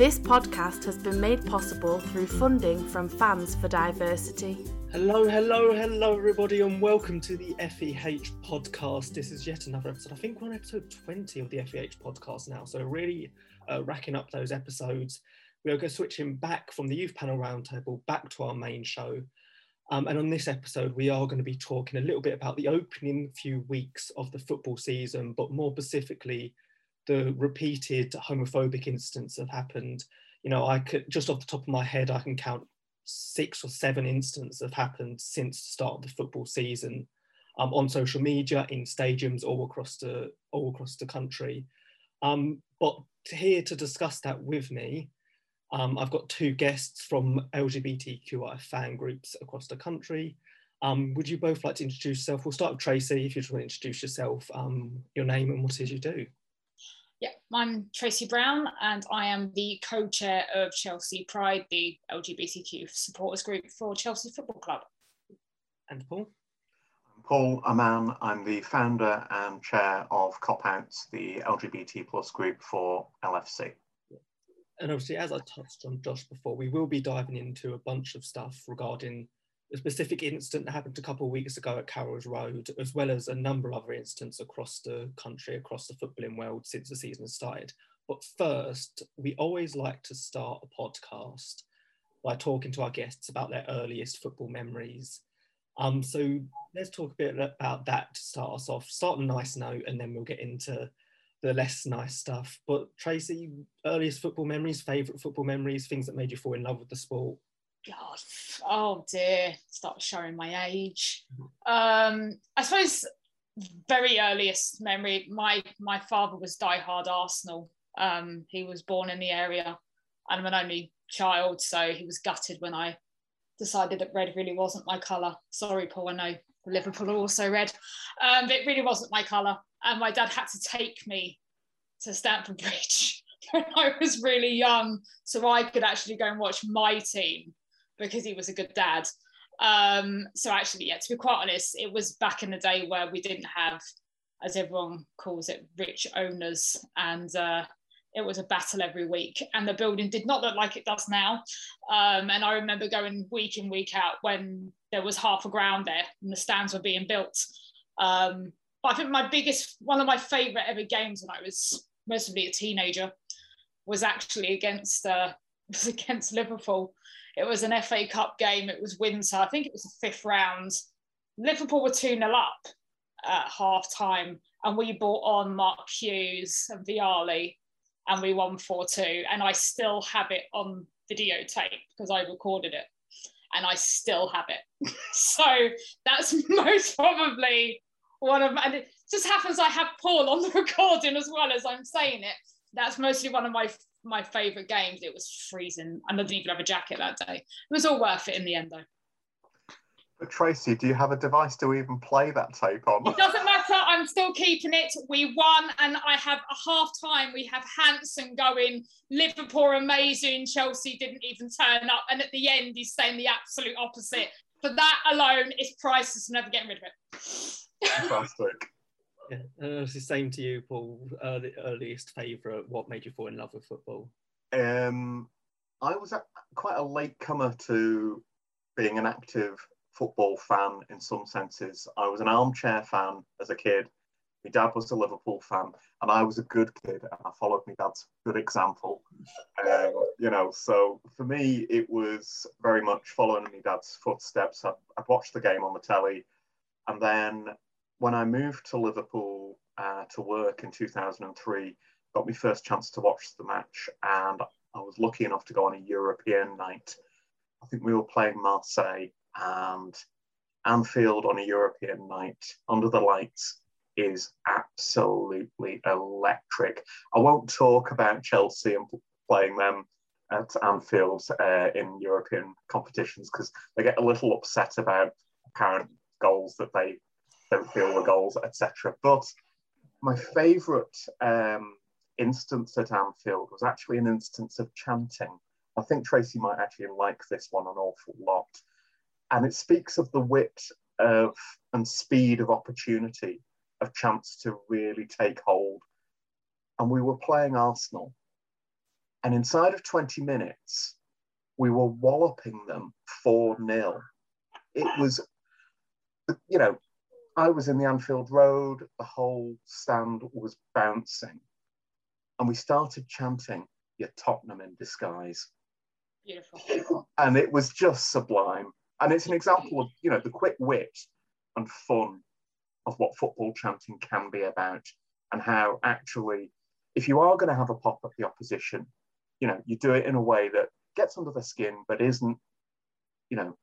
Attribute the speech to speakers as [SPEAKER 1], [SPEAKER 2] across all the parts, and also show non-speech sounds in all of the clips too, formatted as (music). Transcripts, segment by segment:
[SPEAKER 1] This podcast has been made possible through funding from Fans for Diversity.
[SPEAKER 2] Hello, hello, hello, everybody, and welcome to the FvH podcast. This is yet another episode. I think we're on episode 20 of the FvH podcast now, so really uh, racking up those episodes. We are going to switching back from the youth panel roundtable back to our main show. Um, and on this episode, we are going to be talking a little bit about the opening few weeks of the football season, but more specifically, the repeated homophobic incidents have happened. You know, I could just off the top of my head, I can count six or seven incidents have happened since the start of the football season um, on social media, in stadiums all across the all across the country. Um, but here to discuss that with me, um, I've got two guests from LGBTQI fan groups across the country. Um, would you both like to introduce yourself? We'll start with Tracy, if you just want to introduce yourself, um, your name and what it is you do.
[SPEAKER 3] Yeah, I'm Tracy Brown and I am the co-chair of Chelsea Pride, the LGBTQ supporters group for Chelsea Football Club.
[SPEAKER 2] And Paul?
[SPEAKER 4] I'm Paul Amann. I'm the founder and chair of Kop Outs, the LGBT plus group for LFC.
[SPEAKER 2] And obviously, as I touched on Josh before, we will be diving into a bunch of stuff regarding a specific incident that happened a couple of weeks ago at Carrow Road, as well as a number of other incidents across the country, across the footballing world since the season started. But first, we always like to start a podcast by talking to our guests about their earliest football memories. Um, so let's talk a bit about that to start us off. Start on a nice note, and then we'll get into the less nice stuff. But Tracy, earliest football memories, favourite football memories, things that made you fall in love with the sport.
[SPEAKER 3] God, oh dear, start showing my age. Um, I suppose very earliest memory, my my father was diehard Arsenal. Um, he was born in the area, and I'm an only child, so he was gutted when I decided that red really wasn't my colour. Sorry, Paul, I know Liverpool are also red, um, but it really wasn't my colour. And my dad had to take me to Stamford (laughs) Bridge (laughs) when I was really young, so I could actually go and watch my team because he was a good dad. Um, so actually, yeah, to be quite honest, it was back in the day where we didn't have, as everyone calls it, rich owners, and uh, it was a battle every week. And the building did not look like it does now. Um, and I remember going week in week out when there was half a ground there and the stands were being built. Um, but I think my biggest, one of my favourite ever games when I was mostly a teenager, was actually against uh, (laughs) was against Liverpool it was an FA Cup game. It was winter. I think it was the fifth round. Liverpool were 2 0 up at half time, and we brought on Mark Hughes and Vialli, and we won 4 2. And I still have it on videotape because I recorded it, and I still have it. (laughs) so that's (laughs) most probably one of, and it just happens I have Paul on the (laughs) recording as well as I'm saying it. That's mostly one of my my favourite games. It was freezing. I didn't even have a jacket that day. It was all worth it in the end, though.
[SPEAKER 4] But Tracy, do you have a device to even play that tape on?
[SPEAKER 3] It doesn't matter. I'm still keeping it. We won, and I have a half time. We have Hansen going. Liverpool amazing. Chelsea didn't even turn up, and at the end, he's saying the absolute opposite. For that alone, it's priceless. Never getting rid of it.
[SPEAKER 4] Fantastic.
[SPEAKER 2] Yeah, uh, it's the same to you, Paul. Uh, the earliest favourite. What made you fall in love with football?
[SPEAKER 4] Um, I was a, quite a late comer to being an active football fan in some senses. I was an armchair fan as a kid. My dad was a Liverpool fan, and I was a good kid, and I followed my dad's good example. Um, you know, so for me, it was very much following my dad's footsteps. I, I'd watched the game on the telly, and then when I moved to Liverpool uh, to work in 2003, got my first chance to watch the match, and I was lucky enough to go on a European night. I think we were playing Marseille and Anfield on a European night under the lights is absolutely electric. I won't talk about Chelsea and playing them at Anfield uh, in European competitions because they get a little upset about apparent goals that they don't feel the goals, etc. But my favourite um, instance at Anfield was actually an instance of chanting. I think Tracy might actually like this one an awful lot. And it speaks of the wit of and speed of opportunity of chance to really take hold. And we were playing Arsenal. And inside of 20 minutes, we were walloping them 4 0. It was, you know, I was in the Anfield Road, the whole stand was bouncing. And we started chanting, You're Tottenham in disguise.
[SPEAKER 3] Beautiful.
[SPEAKER 4] And it was just sublime. And it's an example of, you know, the quick wit and fun of what football chanting can be about and how actually, if you are going to have a pop at the opposition, you know, you do it in a way that gets under the skin, but isn't, you know,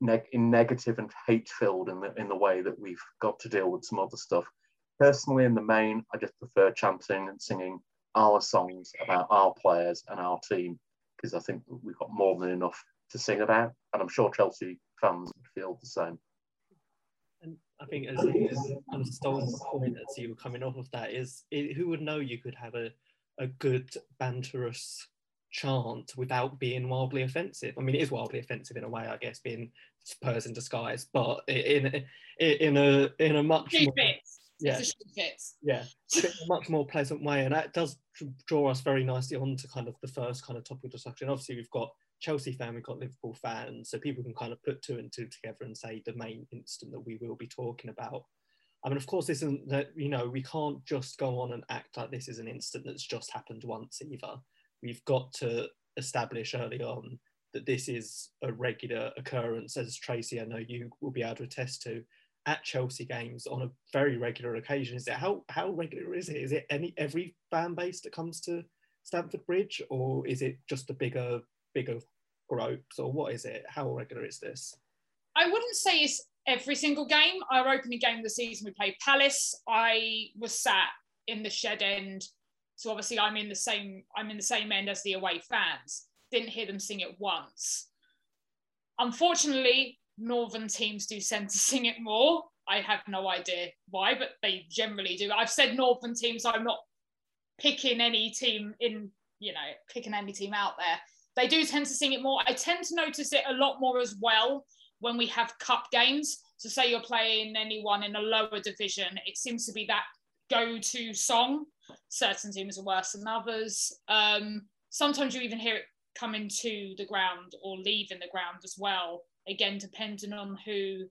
[SPEAKER 4] neg- in negative and hate filled in the, in the way that we've got to deal with some other stuff. Personally, in the main, I just prefer chanting and singing our songs about our players and our team because I think we've got more than enough to sing about, and I'm sure Chelsea fans would feel the same.
[SPEAKER 2] And I think as, as of Stone's point as you were coming off of that is, it, who would know you could have a, a good banterous chant without being wildly offensive? I mean, it is wildly offensive in a way, I guess, being Spurs in disguise, but in in, a in a much more, yeah.
[SPEAKER 3] It's a fits.
[SPEAKER 2] yeah, in a much more pleasant way, and that does draw us very nicely on to kind of the first kind of topic of discussion. Obviously, we've got Chelsea fan, we've got Liverpool fans, so people can kind of put two and two together and say the main incident that we will be talking about. I mean, of course, this isn't that you know we can't just go on and act like this is an incident that's just happened once either. We've got to establish early on that this is a regular occurrence, as Tracy, I know you will be able to attest to, at Chelsea games on a very regular occasion. Is it how how regular is it? Is it any every fan base that comes to Stamford Bridge, or is it just a bigger bigger groups, or what is it? How regular is this?
[SPEAKER 3] I wouldn't say it's every single game. Our opening game of the season, we played Palace. I was sat in the shed end, so obviously I'm in the same I'm in the same end as the away fans. Didn't hear them sing it once. Unfortunately, northern teams do tend to (laughs) sing it more. I have no idea why, but they generally do. I've said northern teams. I'm not picking any team in, you know, picking any team out there. They do tend to sing it more. I tend to notice it a lot more as well when we have cup games. So, say you're playing anyone in a lower division, it seems to be that go-to song. Certain teams are worse than others. Um, sometimes you even hear it coming to the ground or leaving the ground as well. Again, depending on who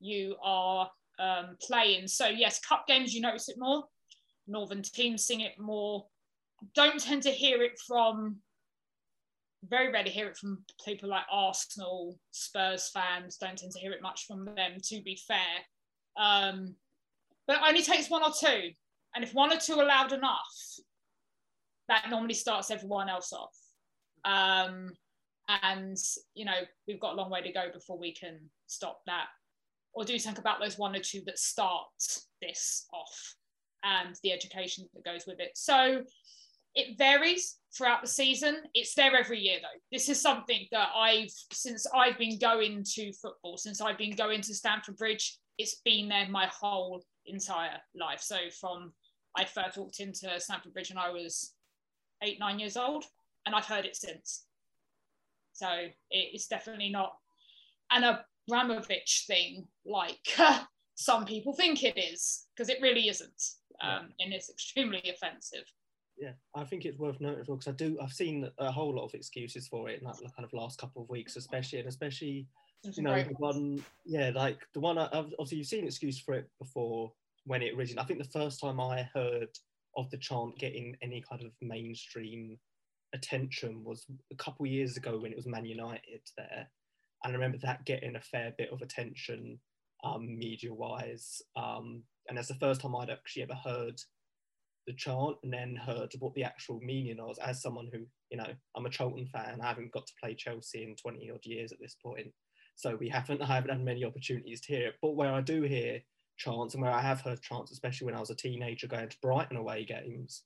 [SPEAKER 3] you are um, playing. So yes, cup games you notice it more. Northern teams sing it more. Don't tend to hear it from. Very rarely hear it from people like Arsenal, Spurs fans. Don't tend to hear it much from them. To be fair, um, but it only takes one or two, and if one or two are loud enough, that normally starts everyone else off. Um, and you know we've got a long way to go before we can stop that. Or do think about those one or two that start this off and the education that goes with it. So it varies throughout the season. It's there every year though. This is something that i've since i've been going to football since i've been going to stamford bridge it's been there my whole entire life. So from i first walked into stamford bridge when i was eight nine years old and i've heard it since so it's definitely not an Abramovich thing like (laughs) some people think it is, because it really isn't. Um, and it's extremely offensive.
[SPEAKER 2] Yeah, I think it's worth noting as well because I do. I've seen a whole lot of excuses for it in that kind of last couple of weeks, especially and especially you know the one. Yeah, like the one. I've, obviously, you've seen excuse for it before when it originally. I think the first time I heard of the chant getting any kind of mainstream attention was a couple years ago when it was Man United there, and I remember that getting a fair bit of attention, um, media wise. Um, and that's the first time I'd actually ever heard the chant and then heard what the actual meaning was. As someone who, you know, I'm a Charlton fan, I haven't got to play Chelsea in 20 odd years at this point, so we haven't I haven't had many opportunities to hear it. But where I do hear chants and where I have heard chance, especially when I was a teenager going to Brighton away games,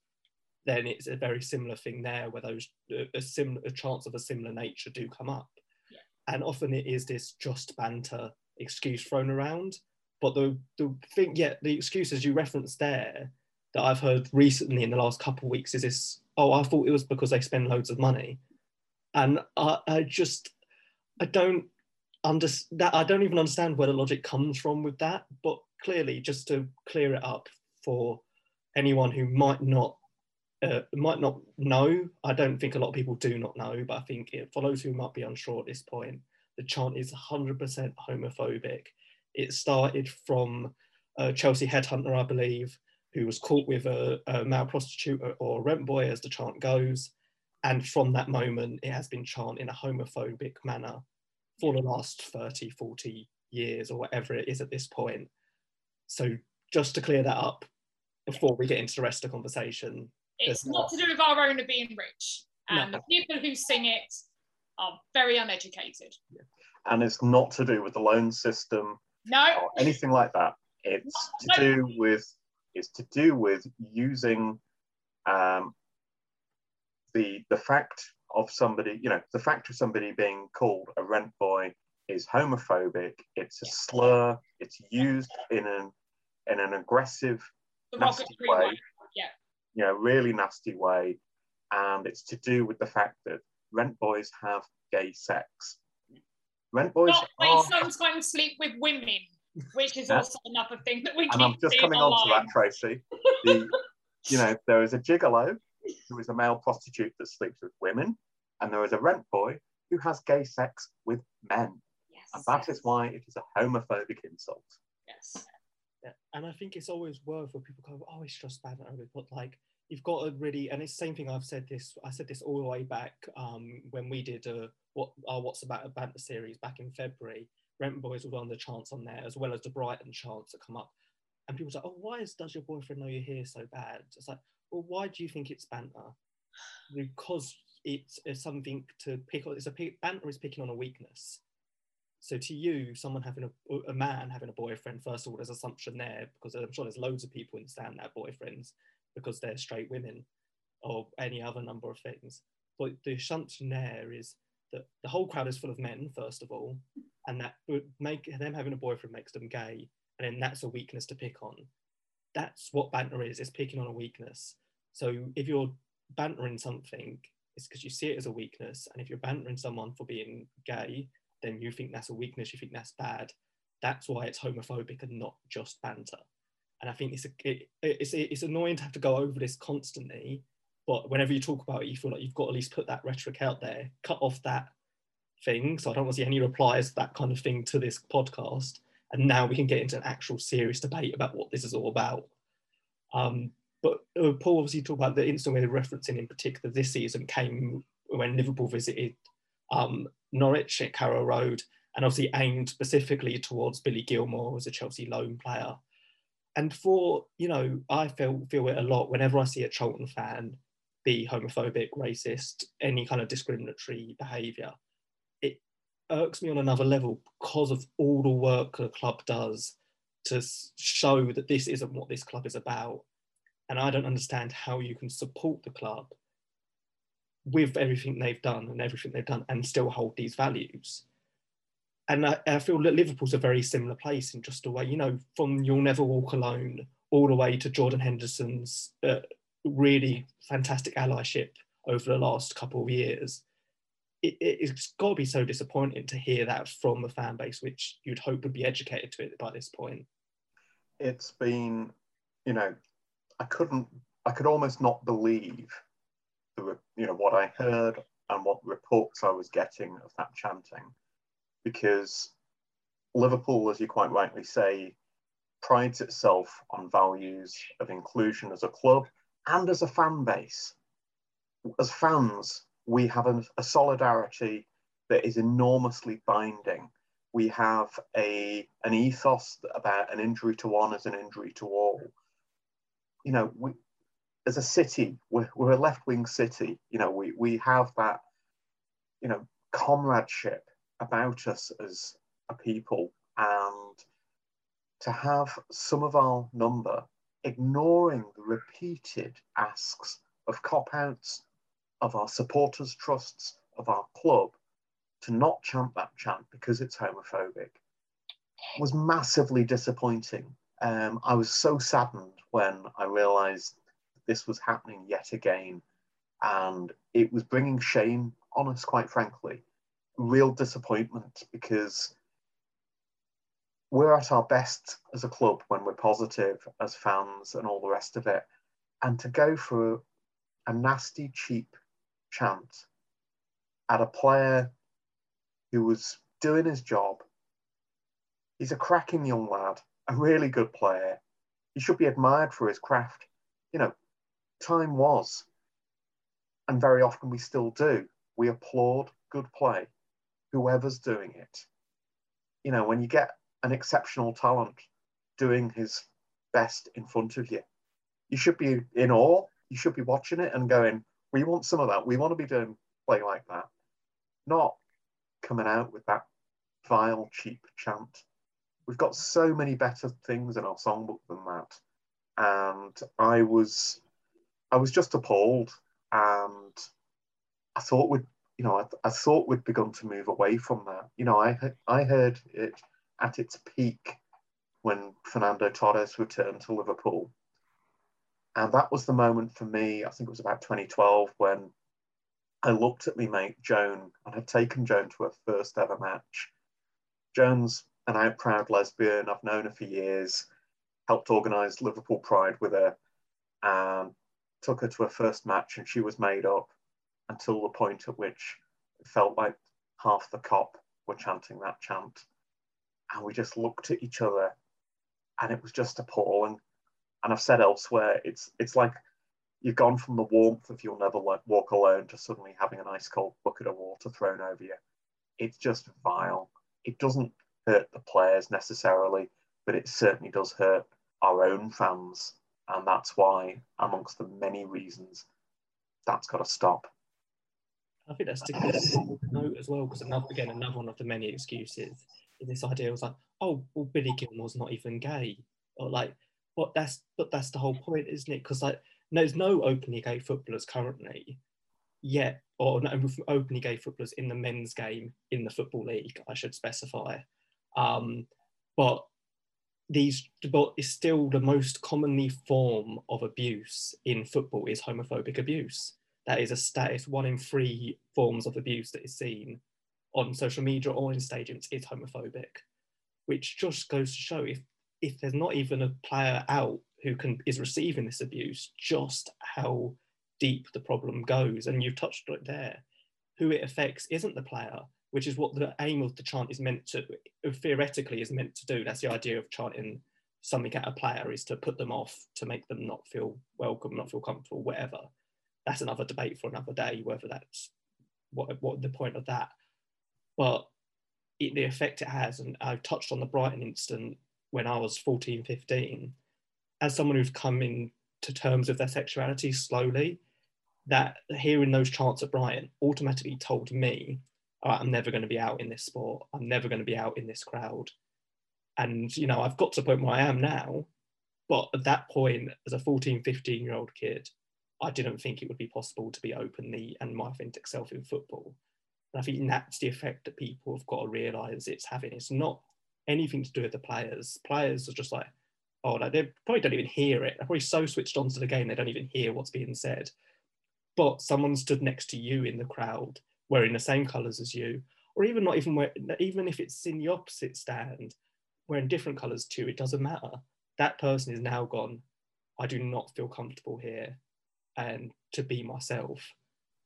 [SPEAKER 2] then it's a very similar thing there where those uh, a similar a chance of a similar nature do come up yeah. and often it is this just banter excuse thrown around but the the thing yeah the excuses you referenced there that i've heard recently in the last couple of weeks is this oh i thought it was because they spend loads of money and i, I just i don't understand that i don't even understand where the logic comes from with that but clearly just to clear it up for anyone who might not uh, might not know. I don't think a lot of people do not know, but I think it, for those who might be unsure at this point, the chant is 100% homophobic. It started from uh, Chelsea headhunter, I believe, who was caught with a, a male prostitute or a rent boy, as the chant goes. And from that moment, it has been chanted in a homophobic manner for the last 30, 40 years or whatever it is at this point. So just to clear that up before we get into the rest of the conversation.
[SPEAKER 3] It's not, not to do with our owner being rich. And no. the people who sing it are very uneducated.
[SPEAKER 4] Yeah. And it's not to do with the loan system
[SPEAKER 3] no.
[SPEAKER 4] or anything like that. It's to do with it's to do with using um, the the fact of somebody, you know, the fact of somebody being called a rent boy is homophobic. It's a slur. It's used in an in an aggressive, nasty way. way.
[SPEAKER 3] Yeah.
[SPEAKER 4] You know, really nasty way, and it's to do with the fact that rent boys have gay sex. Rent boys.
[SPEAKER 3] Not are... they sometimes sleep with women, which is also another thing that we.
[SPEAKER 4] And I'm just coming on to that, Tracy. The, you know, there is a gigolo who is a male prostitute that sleeps with women, and there is a rent boy who has gay sex with men.
[SPEAKER 3] Yes,
[SPEAKER 4] and that yes. is why it is a homophobic insult.
[SPEAKER 3] Yes.
[SPEAKER 2] Yeah. And I think it's always worth when people go, oh, it's just bad but like you've got to really, and it's the same thing I've said this, I said this all the way back um, when we did a, what our What's About a Banter series back in February. Rent Boys was one of the chants on there, as well as the Brighton chants that come up. And people say, oh, why is, does your boyfriend know you're here so bad? It's like, well, why do you think it's banter? Because it's, it's something to pick on. It's a banter is picking on a weakness. So to you, someone having a, a man having a boyfriend, first of all, there's assumption there because I'm sure there's loads of people who understand that boyfriends because they're straight women or any other number of things. But the assumption there is that the whole crowd is full of men, first of all, and that would make them having a boyfriend makes them gay, and then that's a weakness to pick on. That's what banter is, it's picking on a weakness. So if you're bantering something, it's because you see it as a weakness. And if you're bantering someone for being gay, then you think that's a weakness, you think that's bad. That's why it's homophobic and not just banter. And I think it's a, it, it's it's annoying to have to go over this constantly. But whenever you talk about it, you feel like you've got to at least put that rhetoric out there, cut off that thing. So I don't want to see any replies, to that kind of thing to this podcast. And now we can get into an actual serious debate about what this is all about. Um, but uh, Paul obviously talked about the incident we're referencing in particular this season came when Liverpool visited um, Norwich at Carrow Road and obviously aimed specifically towards Billy Gilmour as a Chelsea loan player. And for, you know, I feel, feel it a lot whenever I see a Charlton fan be homophobic, racist, any kind of discriminatory behaviour. It irks me on another level because of all the work the club does to show that this isn't what this club is about and I don't understand how you can support the club with everything they've done and everything they've done and still hold these values. And I, I feel that Liverpool's a very similar place in just a way, you know, from You'll Never Walk Alone all the way to Jordan Henderson's uh, really fantastic allyship over the last couple of years. It, it's got to be so disappointing to hear that from a fan base which you'd hope would be educated to it by this point.
[SPEAKER 4] It's been, you know, I couldn't, I could almost not believe the, you know, what I heard and what reports I was getting of that chanting, because Liverpool, as you quite rightly say, prides itself on values of inclusion as a club and as a fan base. As fans, we have a, a solidarity that is enormously binding. We have a, an ethos about an injury to one is an injury to all you know, we, as a city, we're, we're a left wing city. You know, we, we have that, you know, comradeship about us as a people. And to have some of our number ignoring the repeated asks of Kop Outs, of our supporters' trusts, of our club, to not chant that chant because it's homophobic was massively disappointing. Um, I was so saddened when I realized this was happening yet again. And it was bringing shame on us, quite frankly. Real disappointment because we're at our best as a club when we're positive as fans and all the rest of it. And to go for a nasty, cheap chant at a player who was doing his job. He's a cracking young lad, a really good player. He should be admired for his craft. You know, time was, and very often we still do, we applaud good play, whoever's doing it. You know, when you get an exceptional talent doing his best in front of you, you should be in awe. You should be watching it and going, we want some of that. We want to be doing play like that. Not coming out with that vile, cheap chant. We've got so many better things in our songbook than that. And I was I was just appalled and I thought we'd you know, I, I, thought we'd begun to move away from that. You know, I I heard it at its peak when Fernando Torres returned to Liverpool, and that was the moment for me. I think it was about 2012 when I looked at me mate Joan and had taken Joan to her first ever match. Joan's an out proud lesbian. I've known her for years. Helped organise Liverpool Pride with her, and took her to her first match, and she was made up until the point at which it felt like half the Kop were chanting that chant. And we just looked at each other and it was just appalling. And I've said elsewhere, it's it's like you've gone from the warmth of you'll never walk alone to suddenly having an ice cold bucket of water thrown over you. It's just vile. It doesn't hurt the players necessarily, but it certainly does hurt our own fans. And that's why, amongst the many reasons, that's got to stop.
[SPEAKER 2] I think that's to good note as well, because another again another one of the many excuses is this idea was like, oh, well, Billy Gilmour's not even gay, or like, what that's but that's the whole point, isn't it? Because like, there's no openly gay footballers currently, yet, or no openly gay footballers in the men's game in the football league, I should specify, um, but these but it's still the most commonly form of abuse in football is homophobic abuse that is a status one in three forms of abuse that is seen on social media or in stadiums is homophobic, which just goes to show if if there's not even a player out who can is receiving this abuse, just how deep the problem goes. And you've touched on it there. Who it affects isn't the player, which is what the aim of the chant is meant to theoretically is meant to do. That's the idea of chanting something at a player is to put them off, to make them not feel welcome, not feel comfortable, whatever. That's another debate for another day whether that's what what the point of that. But it, the effect it has and i've touched on the brighton incident when i was 14 15 as someone who's come in to terms with their sexuality slowly that hearing those chants at brighton automatically told me i'm never going to be out in this sport i'm never going to be out in this crowd and you know i've got to the point where i am now but at that point as a 14 15 year old kid I didn't think it would be possible to be openly and my authentic self in football. And I think that's the effect that people have got to realise it's having. It's not anything to do with the players. Players are just like, oh, like they probably don't even hear it. They're probably so switched on to the game they don't even hear what's being said. But someone stood next to you in the crowd, wearing the same colours as you, or even not even even if it's in the opposite stand, wearing different colours too, it doesn't matter. That person is now gone. I do not feel comfortable here and to be myself.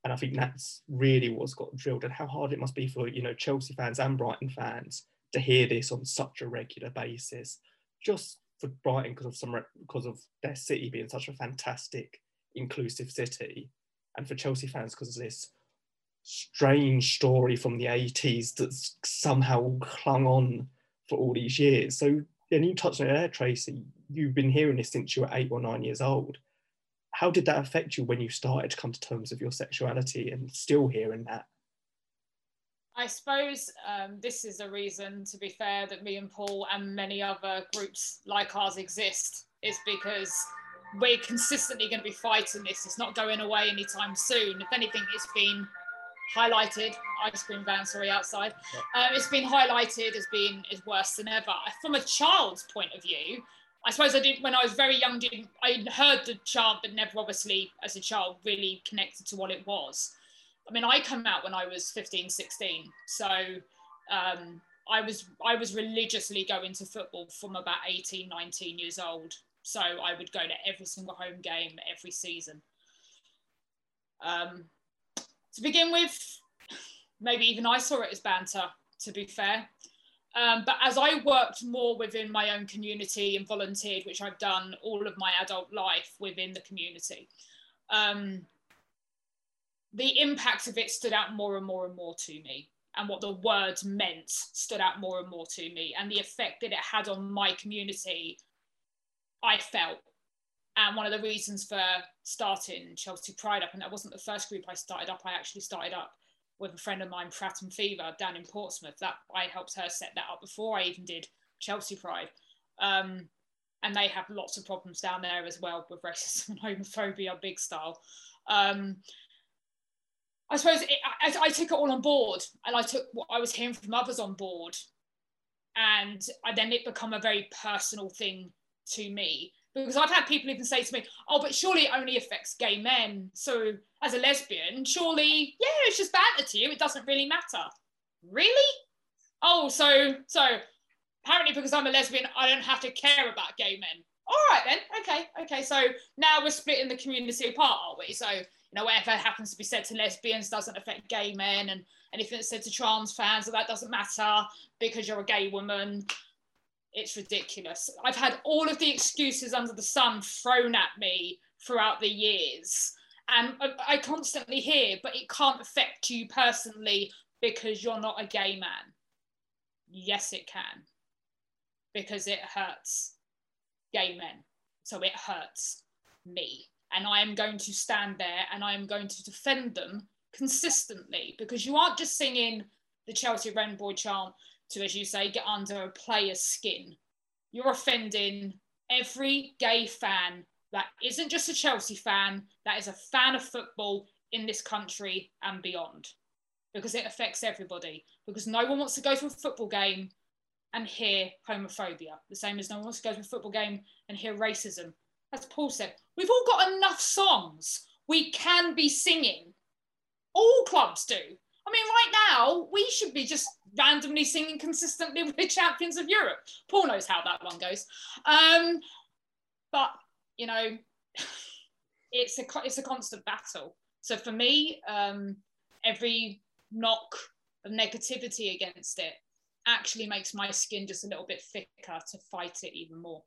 [SPEAKER 2] And I think that's really what's got drilled and how hard it must be for, you know, Chelsea fans and Brighton fans to hear this on such a regular basis. Just for Brighton because of some because of their city being such a fantastic, inclusive city, and for Chelsea fans because this strange story from the 80s that's somehow clung on for all these years. So, and you touched on it there, Tracy. You've been hearing this since you were eight or nine years old how did that affect you when you started to come to terms with your sexuality and still hearing that?
[SPEAKER 3] I suppose um, this is a reason, to be fair, that me and Paul and many other groups like ours exist, is because we're consistently going to be fighting this. It's not going away anytime soon. If anything, it's been highlighted. Ice cream van, sorry, outside. Um, it's been highlighted as being as worse than ever. From a child's point of view, I suppose I did when I was very young. Didn't I heard the chant, but never obviously as a child really connected to what it was. I mean, I come out when I was 15, 16, so um, I was I was religiously going to football from about 18, 19 years old. So I would go to every single home game every season. Um, to begin with, maybe even I saw it as banter, to be fair. Um, but as I worked more within my own community and volunteered, which I've done all of my adult life within the community, um, the impact of it stood out more and more and more to me. And what the words meant stood out more and more to me. And the effect that it had on my community, I felt. And one of the reasons for starting Chelsea Pride up, and that wasn't the first group I started up, I actually started up with a friend of mine, Pratt and Fever, down in Portsmouth. That I helped her set that up before I even did Chelsea Pride. Um, and they have lots of problems down there as well with (laughs) racism and homophobia, big style. Um, I suppose it, I, I, took it all on board, and I took what I was hearing from others on board, and I, then it become a very personal thing to me because I've had people even say to me, "Oh, but surely it only affects gay men." So as a lesbian, surely, yeah, it's just banter to you. It doesn't really matter. Really? Oh, so so apparently because I'm a lesbian, I don't have to care about gay men. All right then. Okay. Okay. So now we're splitting the community apart, are we? So you know, whatever happens to be said to lesbians doesn't affect gay men, and anything that's said to trans fans, that doesn't matter because you're a gay woman. It's ridiculous. I've had all of the excuses under the sun thrown at me throughout the years. And I constantly hear, but it can't affect you personally because you're not a gay man. Yes, it can. Because it hurts gay men. So it hurts me. And I am going to stand there and I am going to defend them consistently because you aren't just singing the Chelsea Rainbow chant to, as you say, get under a player's skin. You're offending every gay fan that isn't just a Chelsea fan, that is a fan of football in this country and beyond. Because it affects everybody. Because no one wants to go to a football game and hear homophobia, the same as no one wants to go to a football game and hear racism. As Paul said, we've all got enough songs we can be singing. All clubs do. I mean, right now, we should be just randomly singing consistently (laughs) with champions of Europe. Paul knows how that one goes. Um, but, you know, (laughs) it's a, it's a constant battle. So for me, um, every knock of negativity against it actually makes my skin just a little bit thicker to fight it even more.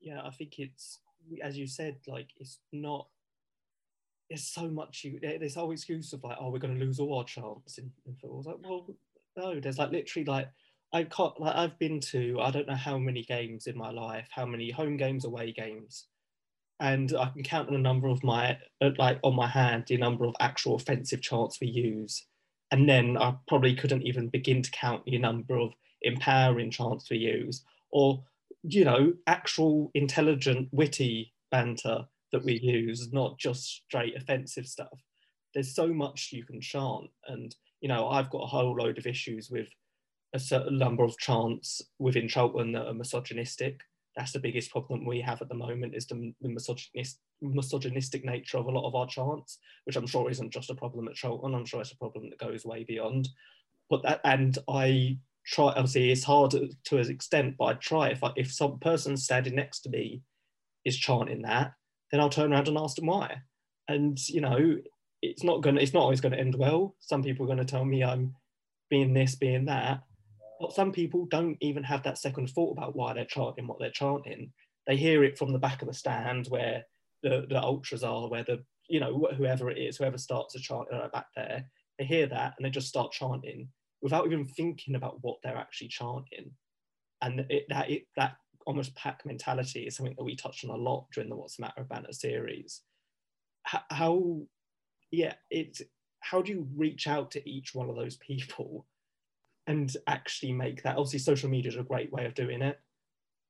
[SPEAKER 2] yeah, I think it's, as you said, like, it's not there's so much you this whole excuse of like oh we're going to lose all our chance in, in football. like well no there's like literally like I can't like I've been to I don't know how many games in my life how many home games away games and I can count on a number of my uh, like on my hand the number of actual offensive chants we use and then I probably couldn't even begin to count the number of empowering chants we use or you know actual intelligent witty banter that we use, not just straight offensive stuff. There's so much you can chant, and you know, I've got a whole load of issues with a certain number of chants within Charlton that are misogynistic. That's the biggest problem we have at the moment is the, the misogynist, misogynistic nature of a lot of our chants, which I'm sure isn't just a problem at Charlton. I'm sure it's a problem that goes way beyond. But that, and I try. Obviously, it's hard to, to an extent, but I try. If I, if some person standing next to me is chanting that, then I'll turn around and ask them why. And you know, it's not gonna, it's not always gonna end well. Some people are gonna tell me I'm being this, being that, but some people don't even have that second thought about why they're chanting what they're chanting. They hear it from the back of the stand where the, the ultras are, where the you know whoever it is, whoever starts a chant uh, back there, they hear that and they just start chanting without even thinking about what they're actually chanting. And it, that it, that almost pack mentality is something that we touched on a lot during the What's the Matter of Banter series. How, how yeah, it's how do you reach out to each one of those people and actually make that? Obviously, social media is a great way of doing it,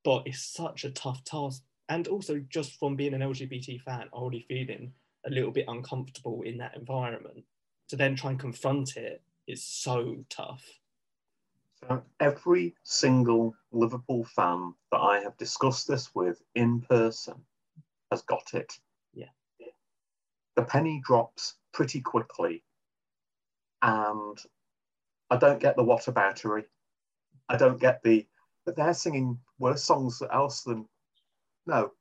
[SPEAKER 2] but it's such a tough task. And also, just from being an LGBT fan, already feeling a little bit uncomfortable in that environment, to then try and confront it is so tough.
[SPEAKER 4] So every single Liverpool fan that I have discussed this with in person has got it.
[SPEAKER 2] Yeah.
[SPEAKER 4] The penny drops pretty quickly. And I don't get the whataboutery. I don't get the that they're singing worse songs else than no,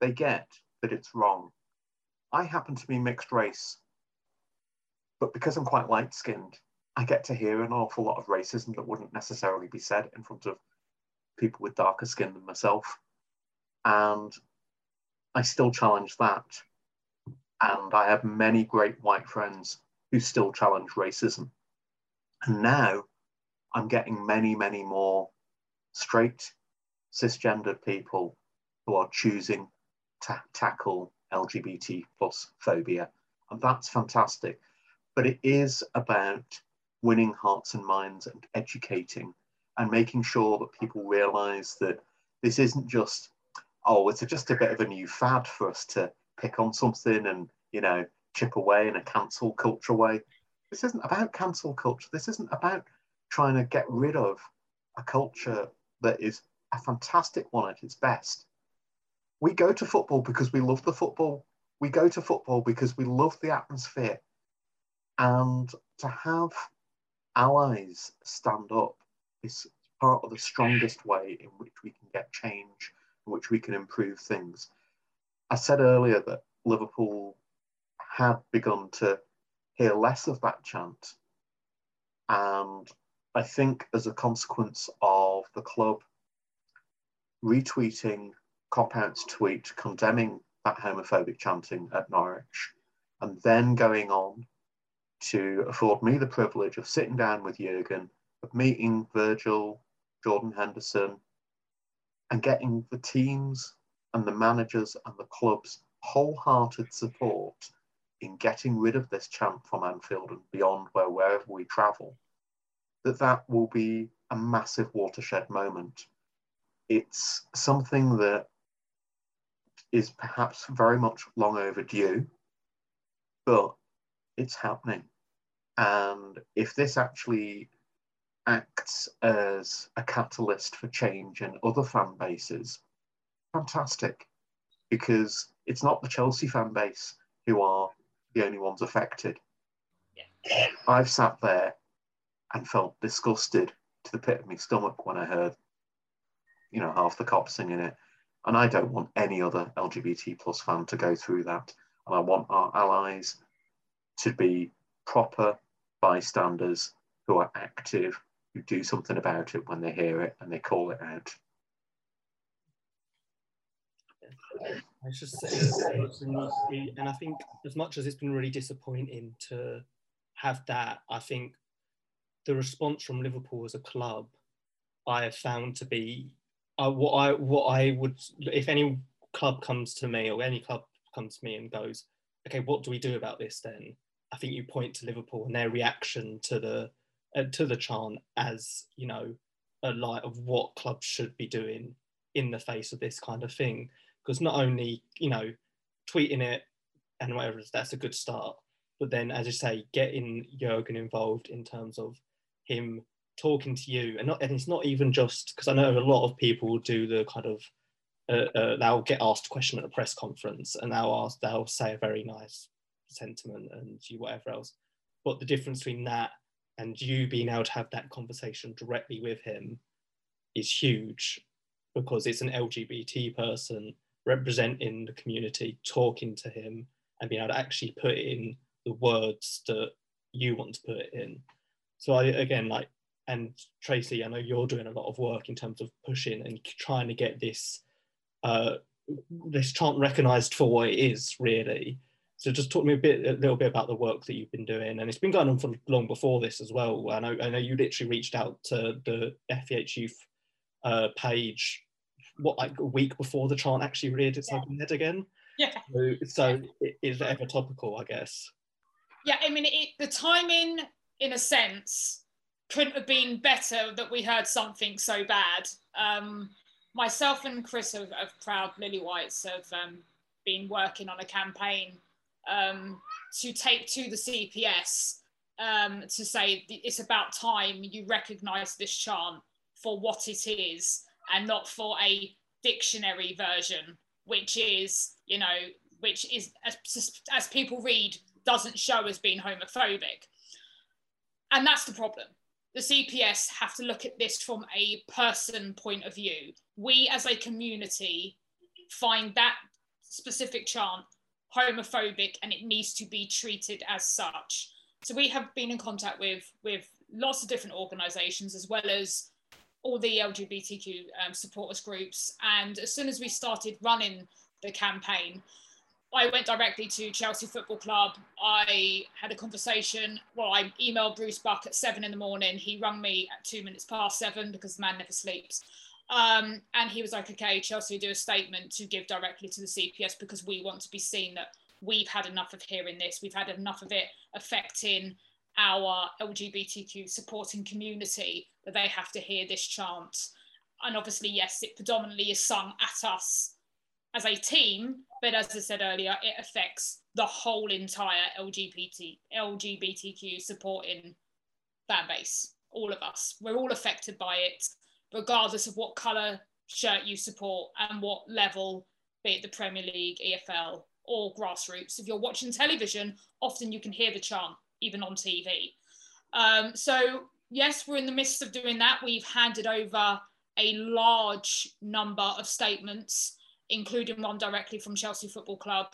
[SPEAKER 4] they get that it's wrong. I happen to be mixed race, but because I'm quite light skinned, I get to hear an awful lot of racism that wouldn't necessarily be said in front of people with darker skin than myself. And I still challenge that. And I have many great white friends who still challenge racism. And now I'm getting many, many more straight, cisgendered people who are choosing to tackle LGBT plus phobia. And that's fantastic. But it is about winning hearts and minds and educating and making sure that people realize that this isn't just, oh, it's just a bit of a new fad for us to pick on something and, you know, chip away in a cancel culture way. This isn't about cancel culture. This isn't about trying to get rid of a culture that is a fantastic one at its best. We go to football because we love the football. We go to football because we love the atmosphere. And to have allies stand up is part of the strongest way in which we can get change, in which we can improve things. I said earlier that Liverpool had begun to hear less of that chant. And I think as a consequence of the club retweeting Kop Out's tweet condemning that homophobic chanting at Norwich, and then going on to afford me the privilege of sitting down with Jurgen, of meeting Virgil, Jordan Henderson, and getting the teams and the managers and the club's wholehearted support in getting rid of this champ from Anfield and beyond where wherever we travel, that that will be a massive watershed moment. It's something that is perhaps very much long overdue, but it's happening. And if this actually acts as a catalyst for change in other fan bases, fantastic. Because it's not the Chelsea fan base who are the only ones affected. Yeah. I've sat there and felt disgusted to the pit of my stomach when I heard, you know, half the cops singing it. And I don't want any other LGBT plus fan to go through that. And I want our allies to be proper bystanders who are active, who do something about it when they hear it and they call it out.
[SPEAKER 2] I should say, and I think as much as it's been really disappointing to have that, I think the response from Liverpool as a club, I have found to be uh, what I what I would if any club comes to me or any club comes to me and goes, okay, what do we do about this then? I think you point to Liverpool and their reaction to the uh, to the chant as you know a light of what clubs should be doing in the face of this kind of thing. Because not only you know tweeting it and whatever that's a good start but then as you say getting Jurgen involved in terms of him talking to you. And not and it's not even just because I know a lot of people do the kind of uh, uh, they'll get asked a question at a press conference and they'll ask they'll say a very nice sentiment and you whatever else but the difference between that and you being able to have that conversation directly with him is huge because it's an LGBT person representing the community, talking to him, and being able to actually put in the words that you want to put in. So I again like and Tracy, I know you're doing a lot of work in terms of pushing and trying to get this uh, this chant recognised for what it is really. So just talk to me a bit, a little bit about the work that you've been doing, and it's been going on for long before this as well. I know, I know you literally reached out to the FvH Youth uh, page what like a week before the chant actually reared its ugly head again.
[SPEAKER 3] Yeah.
[SPEAKER 2] So, so it is ever topical, I guess.
[SPEAKER 3] Yeah, I mean, it, the timing, in a sense, couldn't have been better that we heard something so bad. Um, myself and Chris of, of Proud Lily Whites have um, been working on a campaign um, to take to the CPS um, to say it's about time you recognise this chant for what it is and not for a dictionary version, which is, you know, which is, as, as people read, doesn't show as being homophobic. And that's the problem. The CPS have to look at this from a person point of view. We as a community find that specific chant homophobic and it needs to be treated as such. So we have been in contact with with lots of different organisations as well as all the LGBTQ um, supporters groups. And as soon as we started running the campaign, I went directly to Chelsea Football Club. I had a conversation. Well, I emailed Bruce Buck at seven in the morning. He rung me at two minutes past seven because the man never sleeps. Um, and he was like, okay, Chelsea do a statement to give directly to the CPS because we want to be seen that we've had enough of hearing this. We've had enough of it affecting our LGBTQ supporting community that they have to hear this chant. And obviously, yes, it predominantly is sung at us as a team, but as I said earlier, it affects the whole entire LGBT LGBTQ supporting fan base. All of us, we're all affected by it regardless of what colour shirt you support and what level, be it the Premier League, EFL, or grassroots. If you're watching television, often you can hear the chant, even on TV. Um, so, yes, we're in the midst of doing that. We've handed over a large number of statements, including one directly from Chelsea Football Club.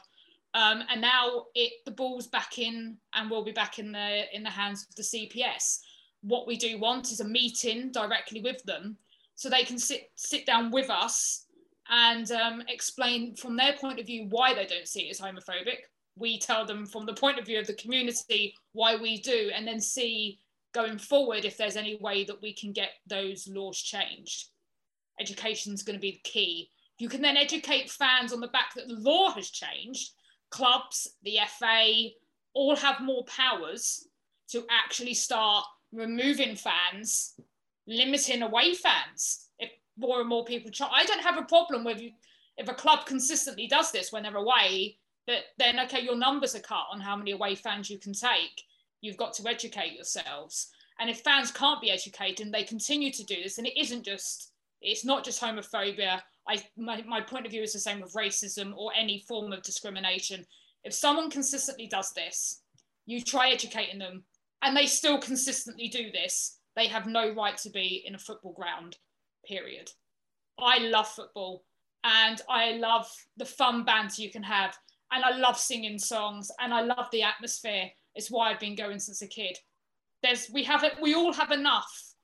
[SPEAKER 3] Um, and now it, the ball's back in and we'll be back in the in the hands of the CPS. What we do want is a meeting directly with them so they can sit sit down with us and um, explain from their point of view why they don't see it as homophobic. We tell them from the point of view of the community why we do, and then see going forward if there's any way that we can get those laws changed. Education is going to be the key. You can then educate fans on the back that the law has changed. Clubs, the FA, all have more powers to actually start removing fans limiting away fans if more and more people try. I don't have a problem with if a club consistently does this when they're away. But then, okay, your numbers are cut on how many away fans you can take. You've got to educate yourselves. And if fans can't be educated and they continue to do this, and it isn't just, it's not just homophobia. I, my, my point of view is the same with racism or any form of discrimination. If someone consistently does this, you try educating them and they still consistently do this, they have no right to be in a football ground, period. I love football and I love the fun banter you can have. And I love singing songs and I love the atmosphere. It's why I've been going since a kid. There's we have it, we all have enough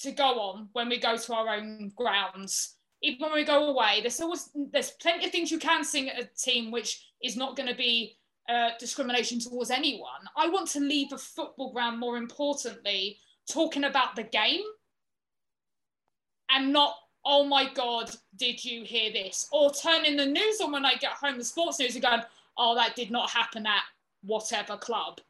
[SPEAKER 3] to go on when we go to our own grounds. Even when we go away, there's always there's plenty of things you can sing at a team which is not going to be uh, discrimination towards anyone. I want to leave a football ground more importantly talking about the game and not, oh my God, did you hear this? Or turning the news on when I get home, the sports news, and going, oh, that did not happen at whatever club.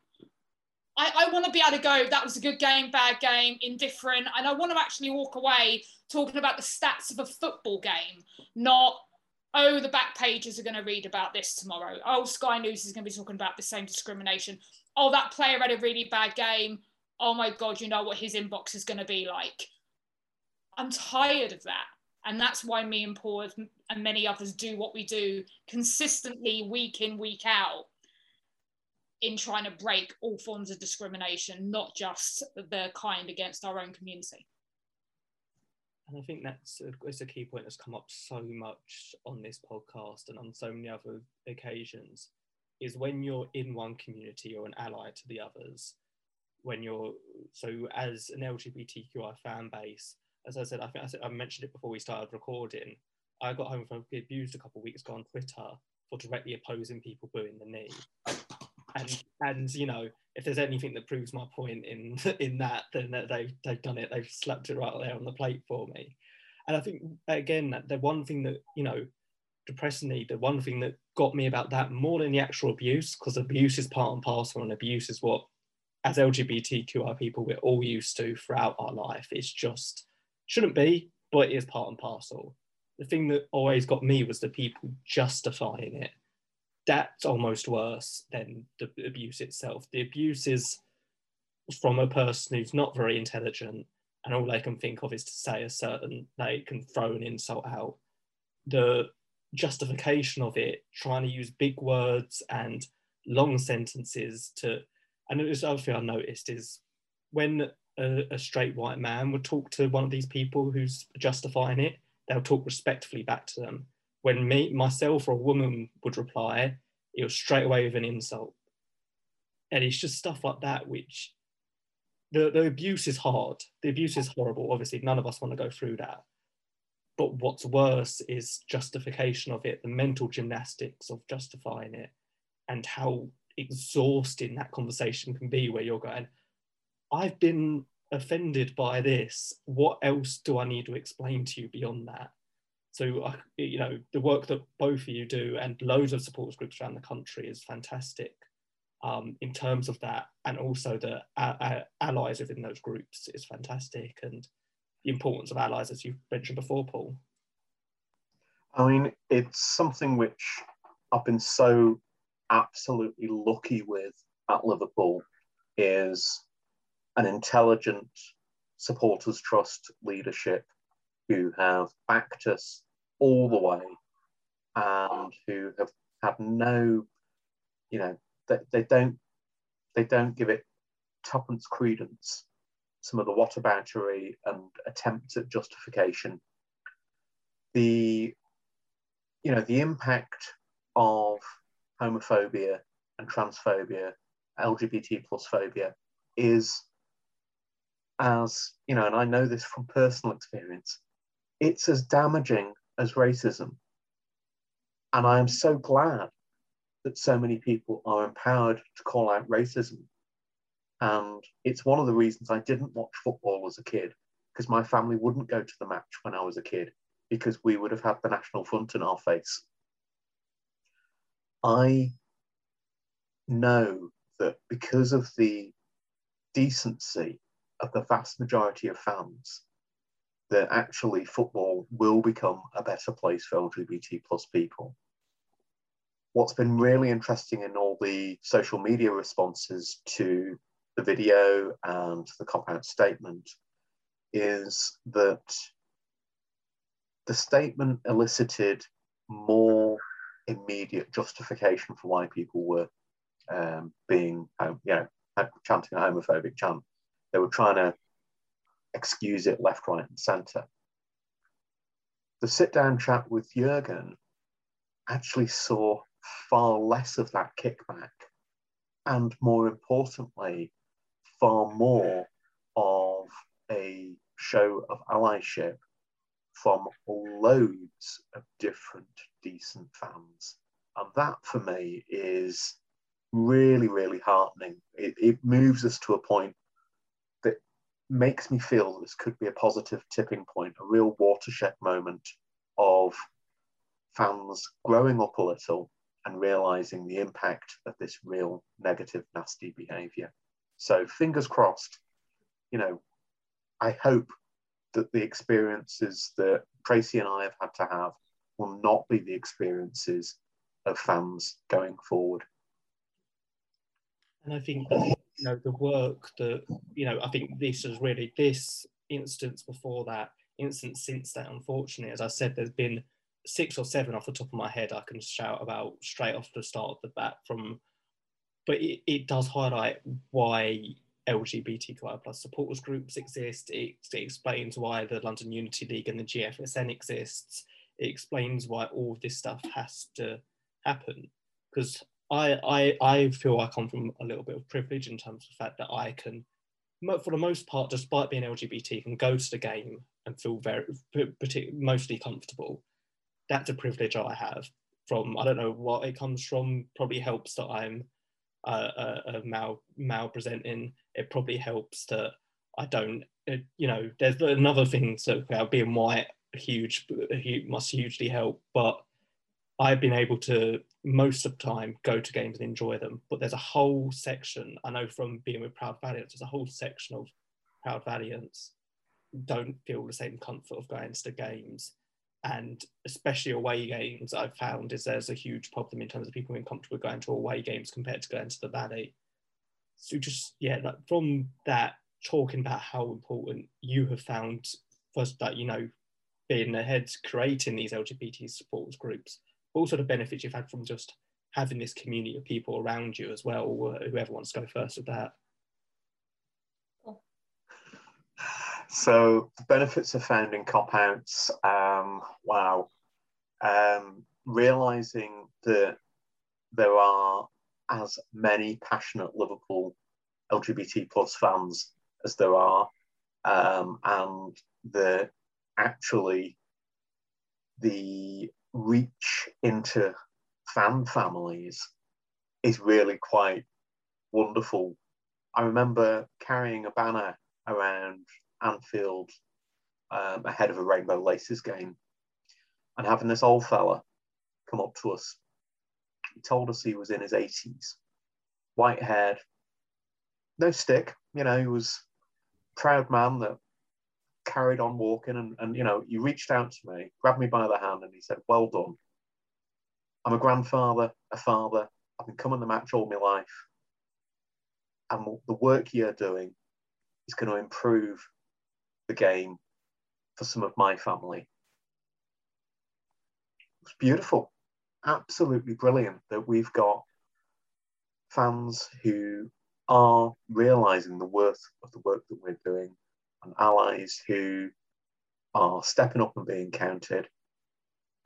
[SPEAKER 3] I, I want to be able to go, that was a good game, bad game, indifferent. And I want to actually walk away talking about the stats of a football game, not, oh, the back pages are going to read about this tomorrow. Oh, Sky News is going to be talking about the same discrimination. Oh, that player had a really bad game oh my God, you know what his inbox is going to be like. I'm tired of that. And that's why me and Paul and many others do what we do consistently, week in, week out, in trying to break all forms of discrimination, not just the kind against our own community.
[SPEAKER 2] And I think that's a, it's a key point that's come up so much on this podcast and on so many other occasions is when you're in one community, you're an ally to the others when you're so as an LGBTQI fan base, as I said, I think I, said, I mentioned it before we started recording. I got homophobically abused a couple of weeks ago on Twitter for directly opposing people booing the knee. And and you know, if there's anything that proves my point in (laughs) in that, then they've they've done it. They've slapped it right there on the plate for me. And I think again, the one thing that you know, depressingly, the one thing that got me about that more than the actual abuse, because abuse is part and parcel, and abuse is what as LGBTQI people we're all used to throughout our life. It's just shouldn't be, but it is part and parcel. The thing that always got me was the people justifying it. That's almost worse than the abuse itself. The abuse is from a person who's not very intelligent and all they can think of is to say a certain they can throw an insult out. The justification of it, trying to use big words and long sentences to and it was other thing I noticed is when a, a, straight white man would talk to one of these people who's justifying it, they'll talk respectfully back to them. When me, myself, or a woman would reply, it was straight away with an insult. And it's just stuff like that which the, the abuse is hard. The abuse is horrible. Obviously, none of us want to go through that. But what's worse is justification of it, the mental gymnastics of justifying it, and how exhausting that conversation can be where you're going, I've been offended by this. What else do I need to explain to you beyond that? So, uh, you know, the work that both of you do and loads of support groups around the country is fantastic um, in terms of that. And also the uh, uh, allies within those groups is fantastic. And the importance of allies, as you mentioned before, Paul.
[SPEAKER 4] I mean, it's something which I've been so absolutely lucky with at Liverpool is an intelligent supporters trust leadership who have backed us all the way and who have had no, you know, they, they don't they don't give it tuppence credence. Some of the whataboutery and attempts at justification. The you know the impact of homophobia and transphobia, LGBT plus phobia is as you know, and I know this from personal experience, it's as damaging as racism. And I am so glad that so many people are empowered to call out racism. And it's one of the reasons I didn't watch football as a kid, because my family wouldn't go to the match when I was a kid, because we would have had the national front in our face. I know that because of the decency of the vast majority of fans, that actually football will become a better place for LGBT plus people. What's been really interesting in all the social media responses to the video and the Kop Out statement is that the statement elicited more immediate justification for why people were um, being, um, you know, chanting a homophobic chant. They were trying to excuse it left, right, and centre. The sit down chat with Jurgen actually saw far less of that kickback, and more importantly, far more of a show of allyship from loads of different decent fans. And that for me is really, really heartening. It, it moves us to a point that makes me feel this could be a positive tipping point, a real watershed moment of fans growing up a little and realizing the impact of this real negative, nasty behavior. So, fingers crossed, you know, I hope that the experiences that Tracy and I have had to have will not be the experiences of fans going forward.
[SPEAKER 2] And I think you know the work that you know I think this is really this instance before that instance since that unfortunately as I said there's been six or seven off the top of my head I can shout about straight off the start of the bat from but it, it does highlight why LGBTQI plus supporters groups exist. It, it, explains why the London Unity League and the GFSN exists. It explains why all this stuff has to happen. Because I, I, I feel I come from a little bit of privilege in terms of the fact that I can, for the most part, despite being LGBT, can go to the game and feel very, mostly comfortable. That's a privilege I have. From I don't know what it comes from. Probably helps that I'm uh, a, male male presenting it probably helps that I don't, uh, you know, there's another thing so about being white, huge, must hugely help. But I've been able to most of the time go to games and enjoy them. But there's a whole section I know from being with Proud Valiants. There's a whole section of Proud Valiants don't feel the same comfort of going to the games. And especially away games, I've found is there's a huge problem in terms of people being comfortable going to away games compared to going to the Valley so just yeah like from that talking about how important you have found first that you know being ahead creating these lgbt support groups all sort of benefits you've had from just having this community of people around you as well whoever wants to go first with that. (sighs)
[SPEAKER 4] So the benefits of founding Kop Outs um, wow. Um, realizing that there are as many passionate Liverpool LGBT plus fans as there are, um, and the actually the reach into fan families is really quite wonderful. I remember carrying a banner around Anfield um, ahead of a Rainbow Laces game and having this old fella come up to us. He told us he was in his 80s, white haired, no stick, you know, he was proud man that carried on walking and, and you know, he reached out to me, grabbed me by the hand and he said, well done. I'm a grandfather, a father. I've been coming to the match all my life. And the work you're doing is going to improve the game for some of my family. It's beautiful, absolutely brilliant that we've got fans who are realizing the worth of the work that we're doing and allies who are stepping up and being counted.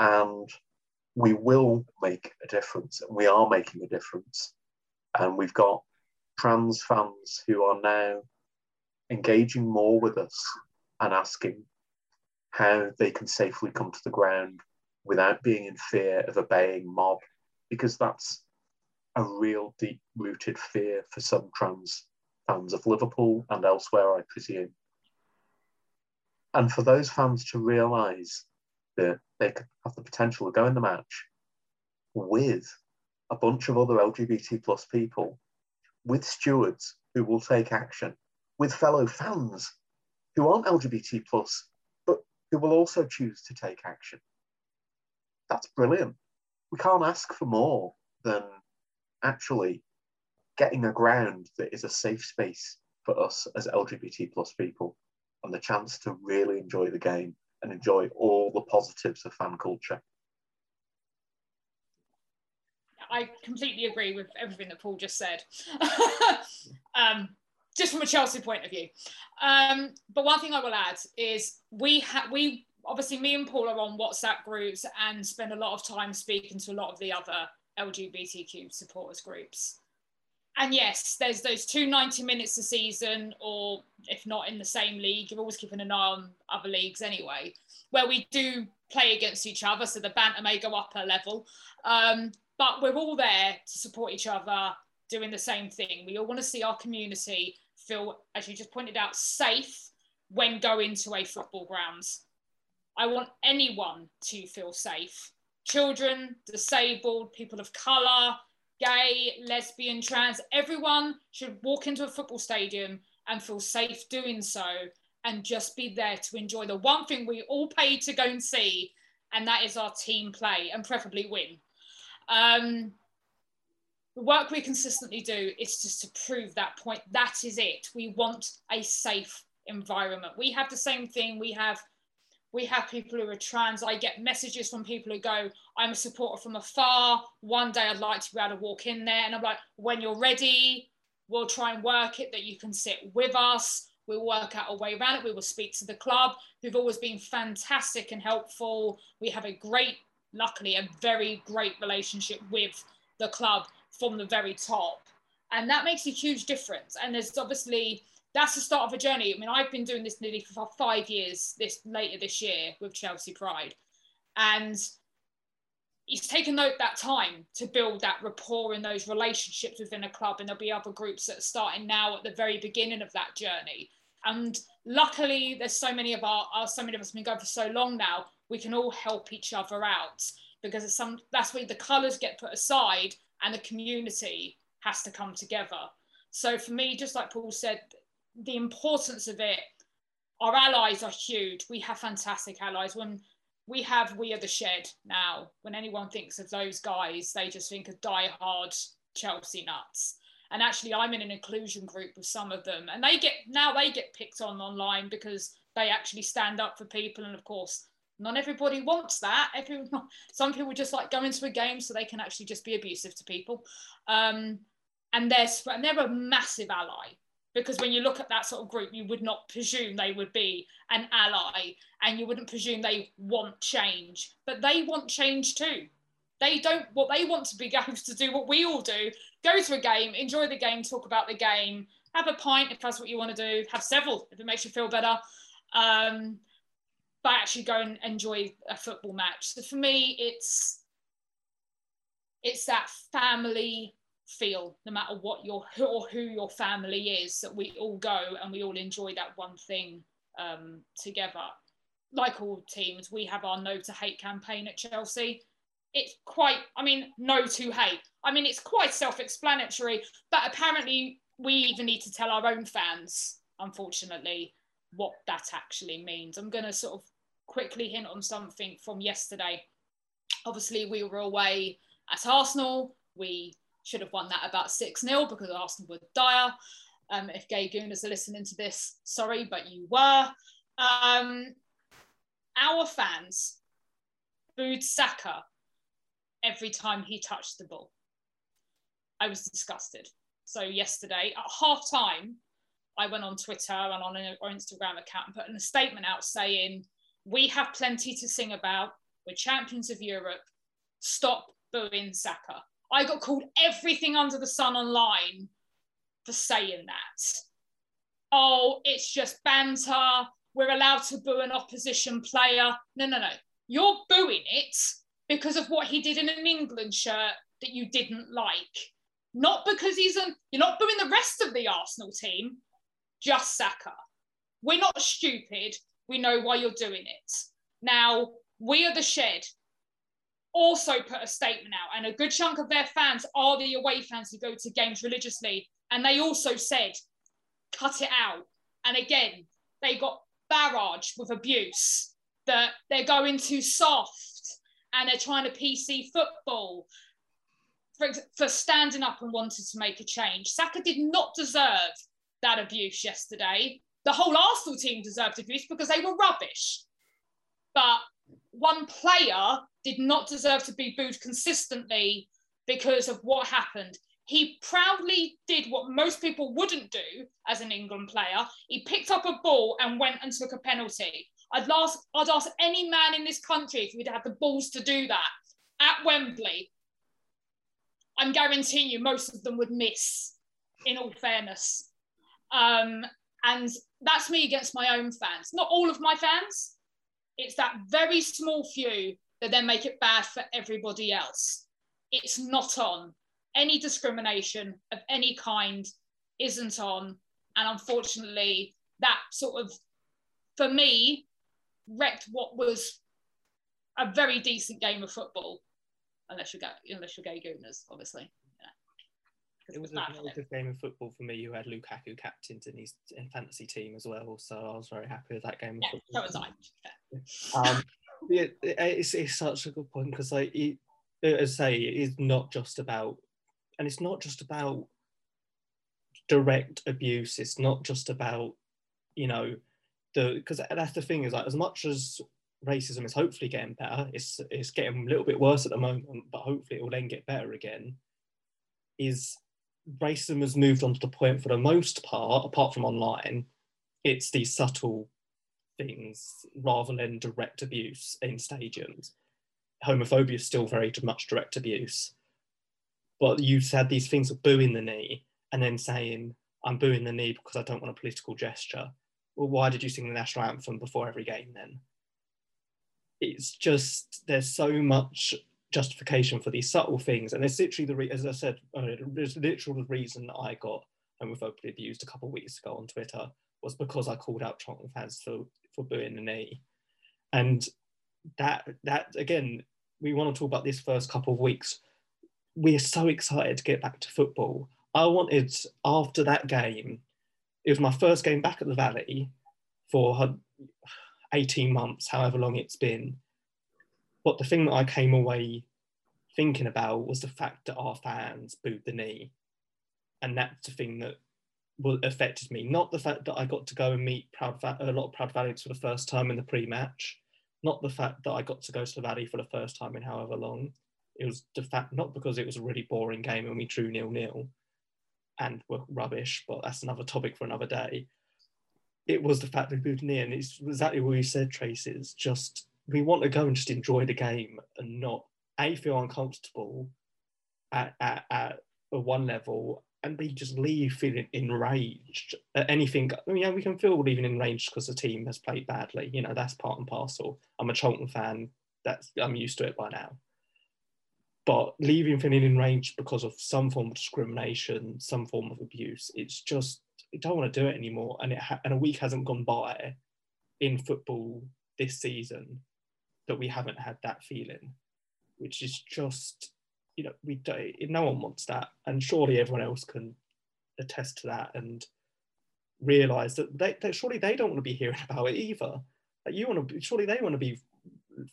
[SPEAKER 4] And we will make a difference, and we are making a difference. And we've got trans fans who are now engaging more with us and asking how they can safely come to the ground without being in fear of a obeying mob, because that's a real deep rooted fear for some trans fans of Liverpool and elsewhere, I presume. And for those fans to realise that they could have the potential to go in the match with a bunch of other LGBT plus people, with stewards who will take action, with fellow fans who aren't LGBT plus, but who will also choose to take action. That's brilliant. We can't ask for more than actually getting a ground that is a safe space for us as LGBT plus people and the chance to really enjoy the game and enjoy all the positives of fan culture.
[SPEAKER 3] I completely agree with everything that Paul just said. (laughs) um, just from a Chelsea point of view. Um, but one thing I will add is we have we obviously me and Paul are on WhatsApp groups and spend a lot of time speaking to a lot of the other LGBTQ supporters groups. And yes, there's those two 90 minutes a season, or if not in the same league, you're always keeping an eye on other leagues anyway, where we do play against each other. So the banter may go up a level. Um, but we're all there to support each other, doing the same thing. We all want to see our community feel, as you just pointed out, safe when going to a football grounds. I want anyone to feel safe. Children, disabled, people of colour, gay, lesbian, trans, everyone should walk into a football stadium and feel safe doing so and just be there to enjoy the one thing we all pay to go and see, and that is our team play and preferably win. Um, the work we consistently do is just to prove that point. That is it. We want a safe environment. We have the same thing. We have we have people who are trans. I get messages from people who go, I'm a supporter from afar. One day I'd like to be able to walk in there. And I'm like, when you're ready, we'll try and work it that you can sit with us. We'll work out a way around it. We will speak to the club, who've always been fantastic and helpful. We have a great, luckily, a very great relationship with the club from the very top. And that makes a huge difference. And there's obviously that's the start of a journey. I mean, I've been doing this nearly for five years. This later this year with Chelsea Pride, and it's taken that time to build that rapport and those relationships within a club. And there'll be other groups that are starting now at the very beginning of that journey. And luckily, there's so many of our, our so many of us have been going for so long now. We can all help each other out because it's some that's where the colours get put aside and the community has to come together. So for me, just like Paul said, the importance of it, our allies are huge. We have fantastic allies. When we have We Are the Shed now, when anyone thinks of those guys, they just think of die-hard Chelsea nuts. And actually, I'm in an inclusion group with some of them, and they get now they get picked on online because they actually stand up for people. And of course, not everybody wants that. Everyone, (laughs) some people just like going to a game so they can actually just be abusive to people. Um, and they're and they're a massive ally because when you look at that sort of group, you would not presume they would be an ally and you wouldn't presume they want change, but they want change too. They don't what they want to be (laughs) going to do what we all do: go to a game, enjoy the game, talk about the game, have a pint if that's what you want to do, have several if it makes you feel better. Um, but actually go and enjoy a football match. So for me, it's it's that family feel, no matter what your or who your family is, that we all go and we all enjoy that one thing um, together. Like all teams, we have our no to hate campaign at Chelsea. It's quite, I mean, no to hate. I mean, it's quite self explanatory, but apparently we even need to tell our own fans, unfortunately, what that actually means. I'm going to sort of quickly hint on something from yesterday. Obviously, we were away at Arsenal. We should have won that about 6 0 because Arsenal were dire. Um, if Gay Gooners are listening to this, sorry, but you were. Um, our fans booed Saka every time he touched the ball. I was disgusted. So yesterday at half time, I went on Twitter and on our Instagram account and put a statement out saying, "We have plenty to sing about. We're champions of Europe. Stop booing Saka." I got called everything under the sun online for saying that. Oh, it's just banter. We're allowed to boo an opposition player. No, no, no. You're booing it because of what he did in an England shirt that you didn't like. Not because he's a, you're not booing the rest of the Arsenal team, just Saka. We're not stupid. We know why you're doing it. Now, we are the shed also put a statement out, and a good chunk of their fans are the away fans who go to games religiously. And they also said, cut it out. And again, they got barraged with abuse that they're going too soft and they're trying to PC football for, for standing up and wanting to make a change. Saka did not deserve that abuse yesterday. The whole Arsenal team deserved abuse because they were rubbish. But one player did not deserve to be booed consistently because of what happened. He proudly did what most people wouldn't do as an England player. He picked up a ball and went and took a penalty. I'd ask, I'd ask any man in this country if he'd had the balls to do that at Wembley. I'm guaranteeing you most of them would miss, in all fairness. Um, and that's me against my own fans. Not all of my fans. It's that very small few that then make it bad for everybody else. It's not on. Any discrimination of any kind isn't on. And unfortunately, that sort of, for me, wrecked what was a very decent game of football, unless you go unless you're gay gooners, obviously.
[SPEAKER 2] It was a very good game of football for me who had Lukaku captained in his in fantasy team as well. So I was very happy with that game of
[SPEAKER 3] yeah, football.
[SPEAKER 2] So was I. Um, yeah, it's, it's such a good point because like as I say, it is not just about, and it's not just about direct abuse. It's not just about, you know, the because that's the thing is like as much as racism is hopefully getting better, it's it's getting a little bit worse at the moment, but hopefully it will then get better again. Is racism has moved on to the point for the most part, apart from online, it's these subtle things rather than direct abuse in stadiums. Homophobia is still very much direct abuse. But you said these things of booing the knee and then saying, I'm booing the knee because I don't want a political gesture. Well, why did you sing the national anthem before every game then? It's just, there's so much justification for these subtle things. And it's literally the, re- as I said, uh, there's literally the reason I got homophobically abused a couple of weeks ago on Twitter was because I called out Tottenham fans for for booing the knee. And that that again, we want to talk about this first couple of weeks. We are so excited to get back to football. I wanted after that game, it was my first game back at the Valley for 18 months, however long it's been. But the thing that I came away thinking about was the fact that our fans booed the knee. And that's the thing that affected me. Not the fact that I got to go and meet Proud a lot of Proud Valiants for the first time in the pre-match. Not the fact that I got to go to the Valley for the first time in however long. It was the fact not because it was a really boring game and we drew nil nil, and were rubbish. But that's another topic for another day. It was the fact that we moved near, and it's exactly what you said, Trace. It's just we want to go and just enjoy the game and not a feel uncomfortable at, at, at one level and b just leave feeling enraged at anything. I mean, yeah, we can feel even enraged because the team has played badly. You know, that's part and parcel. I'm a Charlton fan. That's I'm used to it by now. But leaving feeling enraged because of some form of discrimination, some form of abuse, it's just I don't want to do it anymore. And it ha- and a week hasn't gone by in football this season that we haven't had that feeling, which is just you know we don't. No one wants that, and surely everyone else can attest to that and realize that they, surely they don't want to be hearing about it either. Like you want to surely they want to be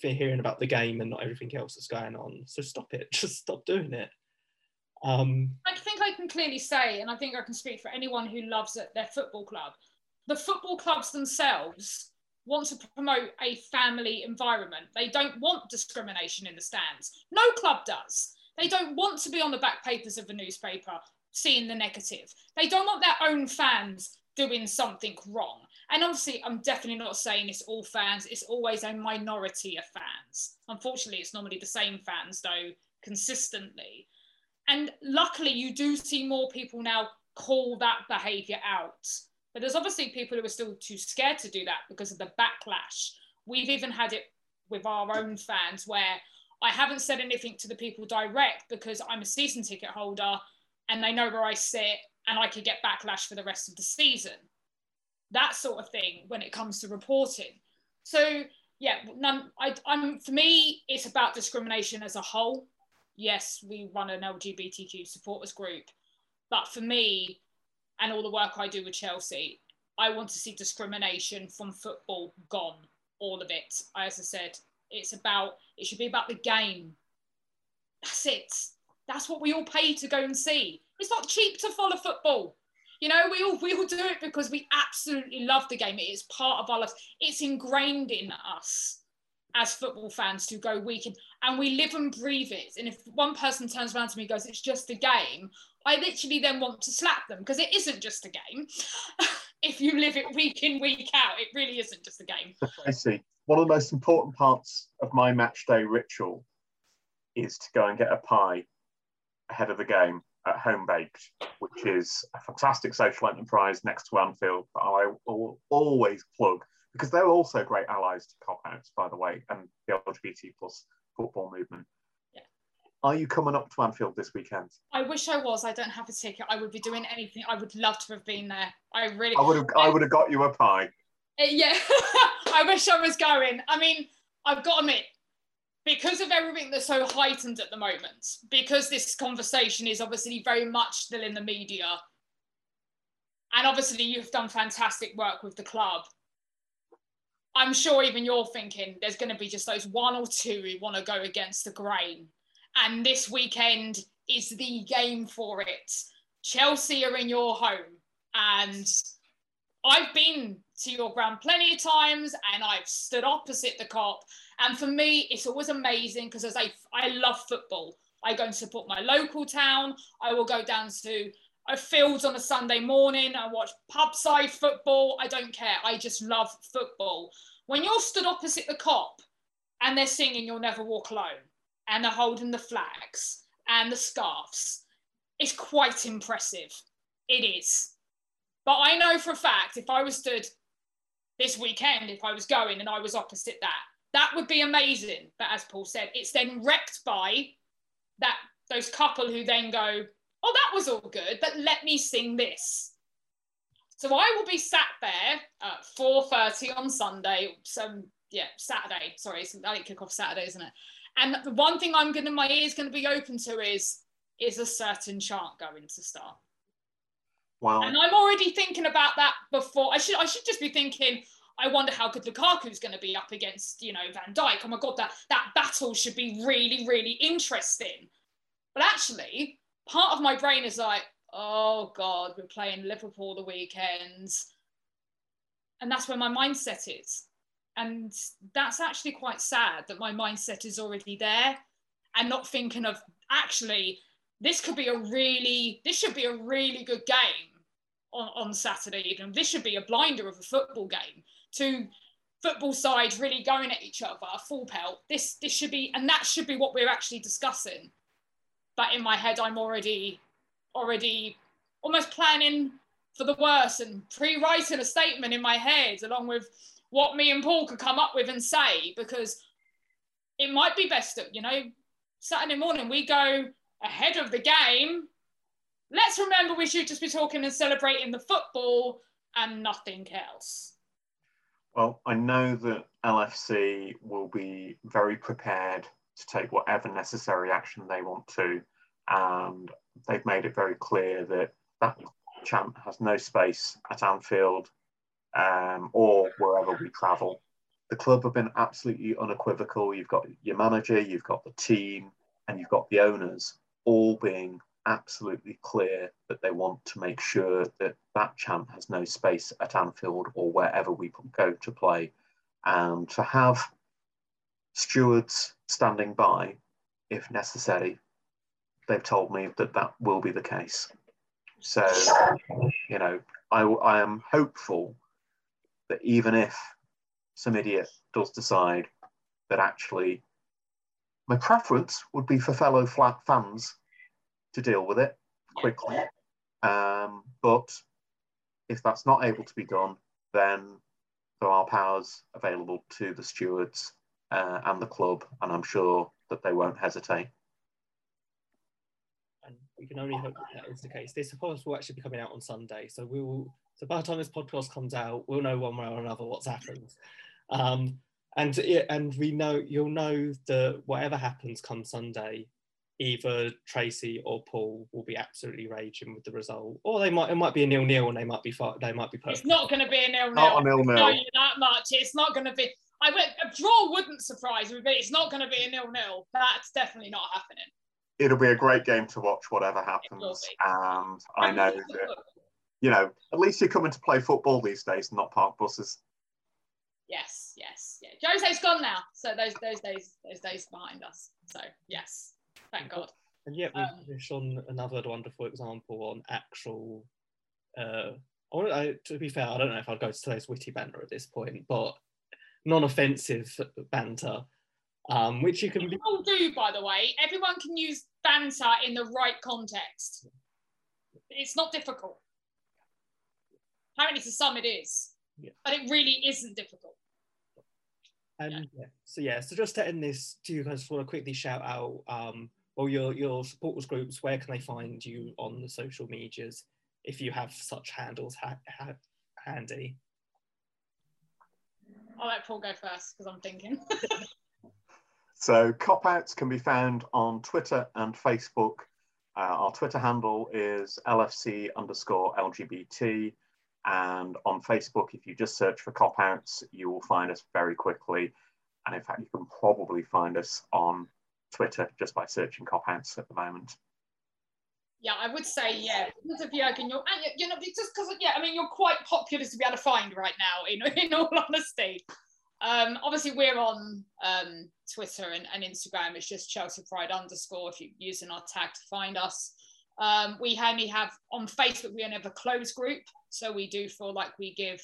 [SPEAKER 2] hearing about the game and not everything else that's going on. So stop it. (laughs) Just stop doing it. Um,
[SPEAKER 3] I think I can clearly say, and I think I can speak for anyone who loves it, their football club. The football clubs themselves want to promote a family environment. They don't want discrimination in the stands. No club does. They don't want to be on the back papers of a newspaper seeing the negative. They don't want their own fans doing something wrong. And obviously, I'm definitely not saying it's all fans, it's always a minority of fans. Unfortunately, it's normally the same fans, though, consistently. And luckily, you do see more people now call that behaviour out. But there's obviously people who are still too scared to do that because of the backlash. We've even had it with our own fans where I haven't said anything to the people direct because I'm a season ticket holder and they know where I sit and I could get backlash for the rest of the season. That sort of thing when it comes to reporting. So yeah, none. I, I'm for me, it's about discrimination as a whole yes, we run an LGBTQ supporters group, but for me and all the work I do with Chelsea, I want to see discrimination from football gone, all of it. As I said, it's about it should be about the game. That's it. That's what we all pay to go and see. It's not cheap to follow football. You know, we all we all do it because we absolutely love the game. It is part of our lives. It's ingrained in us as football fans to go week in and we live and breathe it. And if one person turns around to me and goes, it's just a game, I literally then want to slap them because it isn't just a game. (laughs) if you live it week in, week out, it really isn't just a game.
[SPEAKER 4] I see. One of the most important parts of my match day ritual is to go and get a pie ahead of the game at Home Baked, which is a fantastic social enterprise next to Anfield that I will always plug because they're also great allies to Kop Outs, by the way, and the LGBT plus football movement.
[SPEAKER 3] Yeah.
[SPEAKER 4] Are you coming up to Anfield this weekend?
[SPEAKER 3] I wish I was. I don't have a ticket. I would be doing anything. I would love to have been there. I really.
[SPEAKER 4] I would have. I would have got you a pie.
[SPEAKER 3] Uh, yeah, (laughs) I wish I was going. I mean, I've got to admit, because of everything that's so heightened at the moment, because this conversation is obviously very much still in the media, and obviously you've done fantastic work with the club. I'm sure even you're thinking there's going to be just those one or two who want to go against the grain. And this weekend is the game for it. Chelsea are in your home. And I've been to your ground plenty of times and I've stood opposite the Kop. And for me, it's always amazing because as I, I love football. I go and support my local town. I will go down to a fields on a Sunday morning. I watch pub side football. I don't care. I just love football. When you're stood opposite the Kop and they're singing You'll Never Walk Alone and they're holding the flags and the scarves, it's quite impressive. It is. But I know for a fact if I was stood this weekend, if I was going and I was opposite that, that would be amazing. But as Paul said, it's then wrecked by that those couple who then go, oh, that was all good, but let me sing this. So I will be sat there at 4.30 on Sunday, so yeah, Saturday, sorry, I kick off Saturday, isn't it? And the one thing I'm gonna, my ear's gonna be open to is, is a certain chant going to start.
[SPEAKER 4] Wow.
[SPEAKER 3] And I'm already thinking about that before. I should I should just be thinking, I wonder how good Lukaku's going to be up against, you know, Van Dijk. Oh my God, that, that battle should be really, really interesting. But actually, part of my brain is like, oh God, we're playing Liverpool the weekends. And that's where my mindset is. And that's actually quite sad that my mindset is already there and not thinking of actually, this could be a really, this should be a really good game on, on Saturday evening. This should be a blinder of a football game to football sides really going at each other, full pelt. This this should be, and that should be what we're actually discussing. But in my head, I'm already already almost planning for the worst and pre-writing a statement in my head along with what me and Paul could come up with and say because it might be best that you know Saturday morning we go ahead of the game. Let's remember we should just be talking and celebrating the football and nothing else.
[SPEAKER 4] Well, I know that LFC will be very prepared to take whatever necessary action they want to, and they've made it very clear that that chant has no space at Anfield um, or wherever we travel. The club have been absolutely unequivocal. You've got your manager, you've got the team, and you've got the owners all being absolutely clear that they want to make sure that that chant has no space at Anfield or wherever we go to play. And to have stewards standing by, if necessary, they've told me that that will be the case. So, you know, I, I am hopeful that even if some idiot does decide that actually my preference would be for fellow flat fans to deal with it quickly. Um, but if that's not able to be done, then there are powers available to the stewards uh, and the club, and I'm sure that they won't hesitate.
[SPEAKER 2] And we can only hope that, that is the case. This podcast will actually be coming out on Sunday, so we will. So by the time this podcast comes out, we'll know one way or another what's happened. Um, and and we know you'll know that whatever happens come Sunday, either Tracy or Paul will be absolutely raging with the result, or they might it might be a nil nil and they might be far, they might be perfect.
[SPEAKER 3] It's not going to be a nil nil.
[SPEAKER 4] Not a nil nil.
[SPEAKER 3] Tell you that much. It's not going to be. I went a draw wouldn't surprise me, but it's not going to be a nil nil. That's definitely not happening.
[SPEAKER 4] It'll be a great game to watch, whatever happens. And I know that you know at least you're coming to play football these days, not park buses.
[SPEAKER 3] Yes, yes, yeah. Jose's gone now, so those those days those days behind us. So yes, thank God.
[SPEAKER 2] And yet we
[SPEAKER 3] Um,
[SPEAKER 2] finish on another wonderful example on actual. Uh, I, want- I, to be fair, I don't know if I'd go to today's witty banter at this point, but non-offensive banter, um, which you can be.
[SPEAKER 3] Do, by the way. Everyone can use banter in the right context. It's not difficult. Apparently, to some it is,
[SPEAKER 2] Yeah.
[SPEAKER 3] but it really isn't difficult.
[SPEAKER 2] And yeah. so yeah, so just to end this, do you guys want to quickly shout out um or your your supporters groups? Where can they find you on the social medias if you have such handles ha- ha- handy?
[SPEAKER 3] I'll let Paul go first because I'm thinking. (laughs)
[SPEAKER 4] So Kop Outs can be found on Twitter and Facebook. Uh, our Twitter handle is LFC underscore LGBT. And on Facebook, if you just search for Kop Outs, you will find us very quickly. And in fact, you can probably find us on Twitter just by searching cop outs at the moment.
[SPEAKER 3] yeah, I would say yeah. Because of Jurgen, you're and you know just because yeah, I mean you're quite popular to be able to find right now. In (laughs) in all honesty, um, obviously we're on um, Twitter and, and Instagram. It's just Chelsea Pride underscore if you're using our tag to find us. Um, we only have on Facebook. We only have a closed group, so we do feel like we give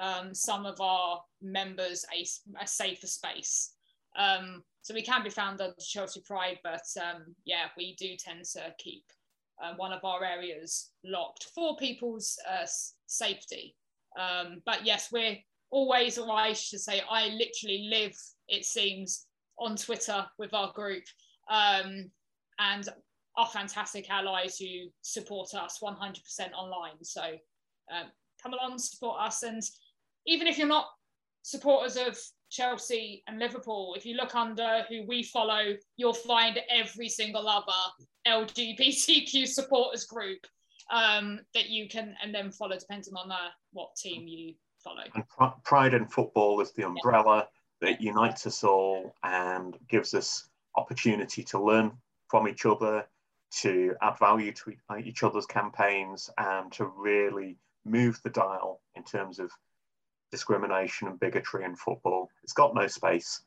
[SPEAKER 3] um, some of our members a, a safer space. Um, so we can be found under Chelsea Pride, but um, yeah, we do tend to keep uh, one of our areas locked for people's uh, safety. Um, but yes, we're always, or I should say, I literally live, it seems, on Twitter with our group um, and our fantastic allies who support us 100% online. So um, come along, support us. And even if you're not supporters of Chelsea and Liverpool, if you look under who we follow, you'll find every single other LGBTQ supporters group um, that you can and then follow depending on uh, what team you follow.
[SPEAKER 4] And Pri- Pride in Football is the umbrella that unites us all and gives us opportunity to learn from each other, to add value to e- uh, each other's campaigns, and to really move the dial in terms of discrimination and bigotry in football. It's got no space,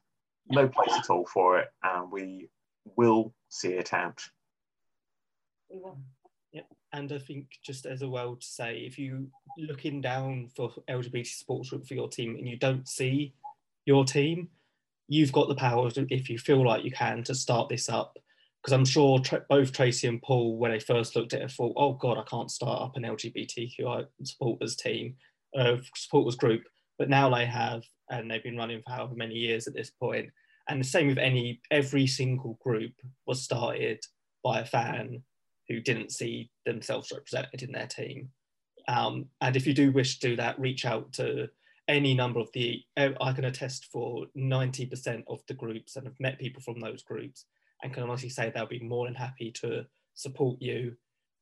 [SPEAKER 4] no place at all for it, and we will see it out.
[SPEAKER 3] We will.
[SPEAKER 2] And I think just as a well to say, if you're looking down for LGBT sports group for your team and you don't see your team, you've got the power to, if you feel like you can to start this up. Because I'm sure tra- both Tracy and Paul, when they first looked at it, thought, "Oh God, I can't start up an LGBTQI supporters team, uh, supporters group." But now they have, and they've been running for however many years at this point. And the same with any every single group was started by a fan who didn't see themselves represented in their team. Um, and if you do wish to do that, reach out to any number of the, I can attest for 90% of the groups and have met people from those groups and can honestly say they'll be more than happy to support you,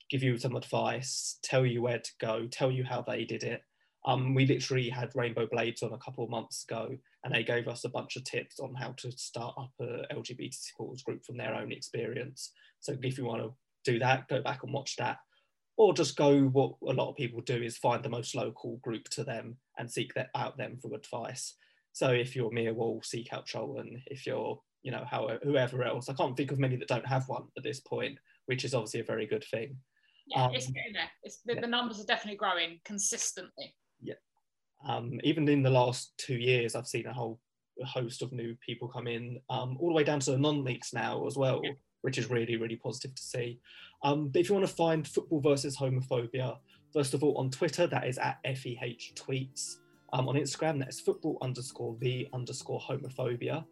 [SPEAKER 2] give you some advice, tell you where to go, tell you how they did it. Um, we literally had Rainbow Blades on a couple of months ago, and they gave us a bunch of tips on how to start up a LGBT supporters group from their own experience. So if you want to do that, go back and watch that. Or just go what a lot of people do is find the most local group to them and seek that out them for advice. So if you're Millwall, seek out Charlton. If you're, you know, how, whoever else, I can't think of many that don't have one at this point, which is obviously a very good thing.
[SPEAKER 3] Yeah, um, it's getting there. It's, the, yeah. the numbers are definitely growing consistently.
[SPEAKER 2] Yeah. Um, even in the last two years, I've seen a whole host of new people come in, um, all the way down to the non-leagues now as well. Yeah which is really, really positive to see. Um, but if you want to find football versus homophobia, first of all, on Twitter, that is at FvH tweets. Um, on Instagram, that is football underscore the underscore homophobia.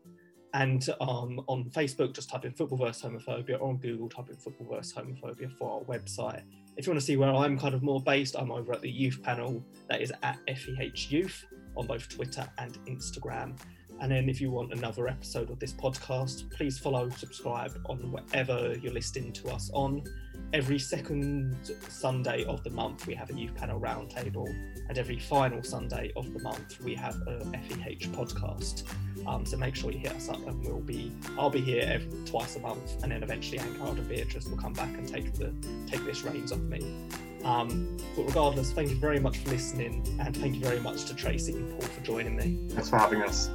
[SPEAKER 2] And um, on Facebook, just type in football versus homophobia, or on Google, type in football versus homophobia for our website. If you want to see where I'm kind of more based, I'm over at the youth panel, that is at FvH Youth on both Twitter and Instagram. And then if you want another episode of this podcast, please follow, subscribe on whatever you're listening to us on. Every second Sunday of the month, we have a youth panel roundtable, and every final Sunday of the month, we have a FvH podcast. Um, so make sure you hit us up, and we'll be I'll be here every, twice a month, and then eventually Ankarad and Beatrice will come back and take the take this reins off me. Um, but regardless, thank you very much for listening, and thank you very much to Tracy and Paul for joining me.
[SPEAKER 4] Thanks for having us.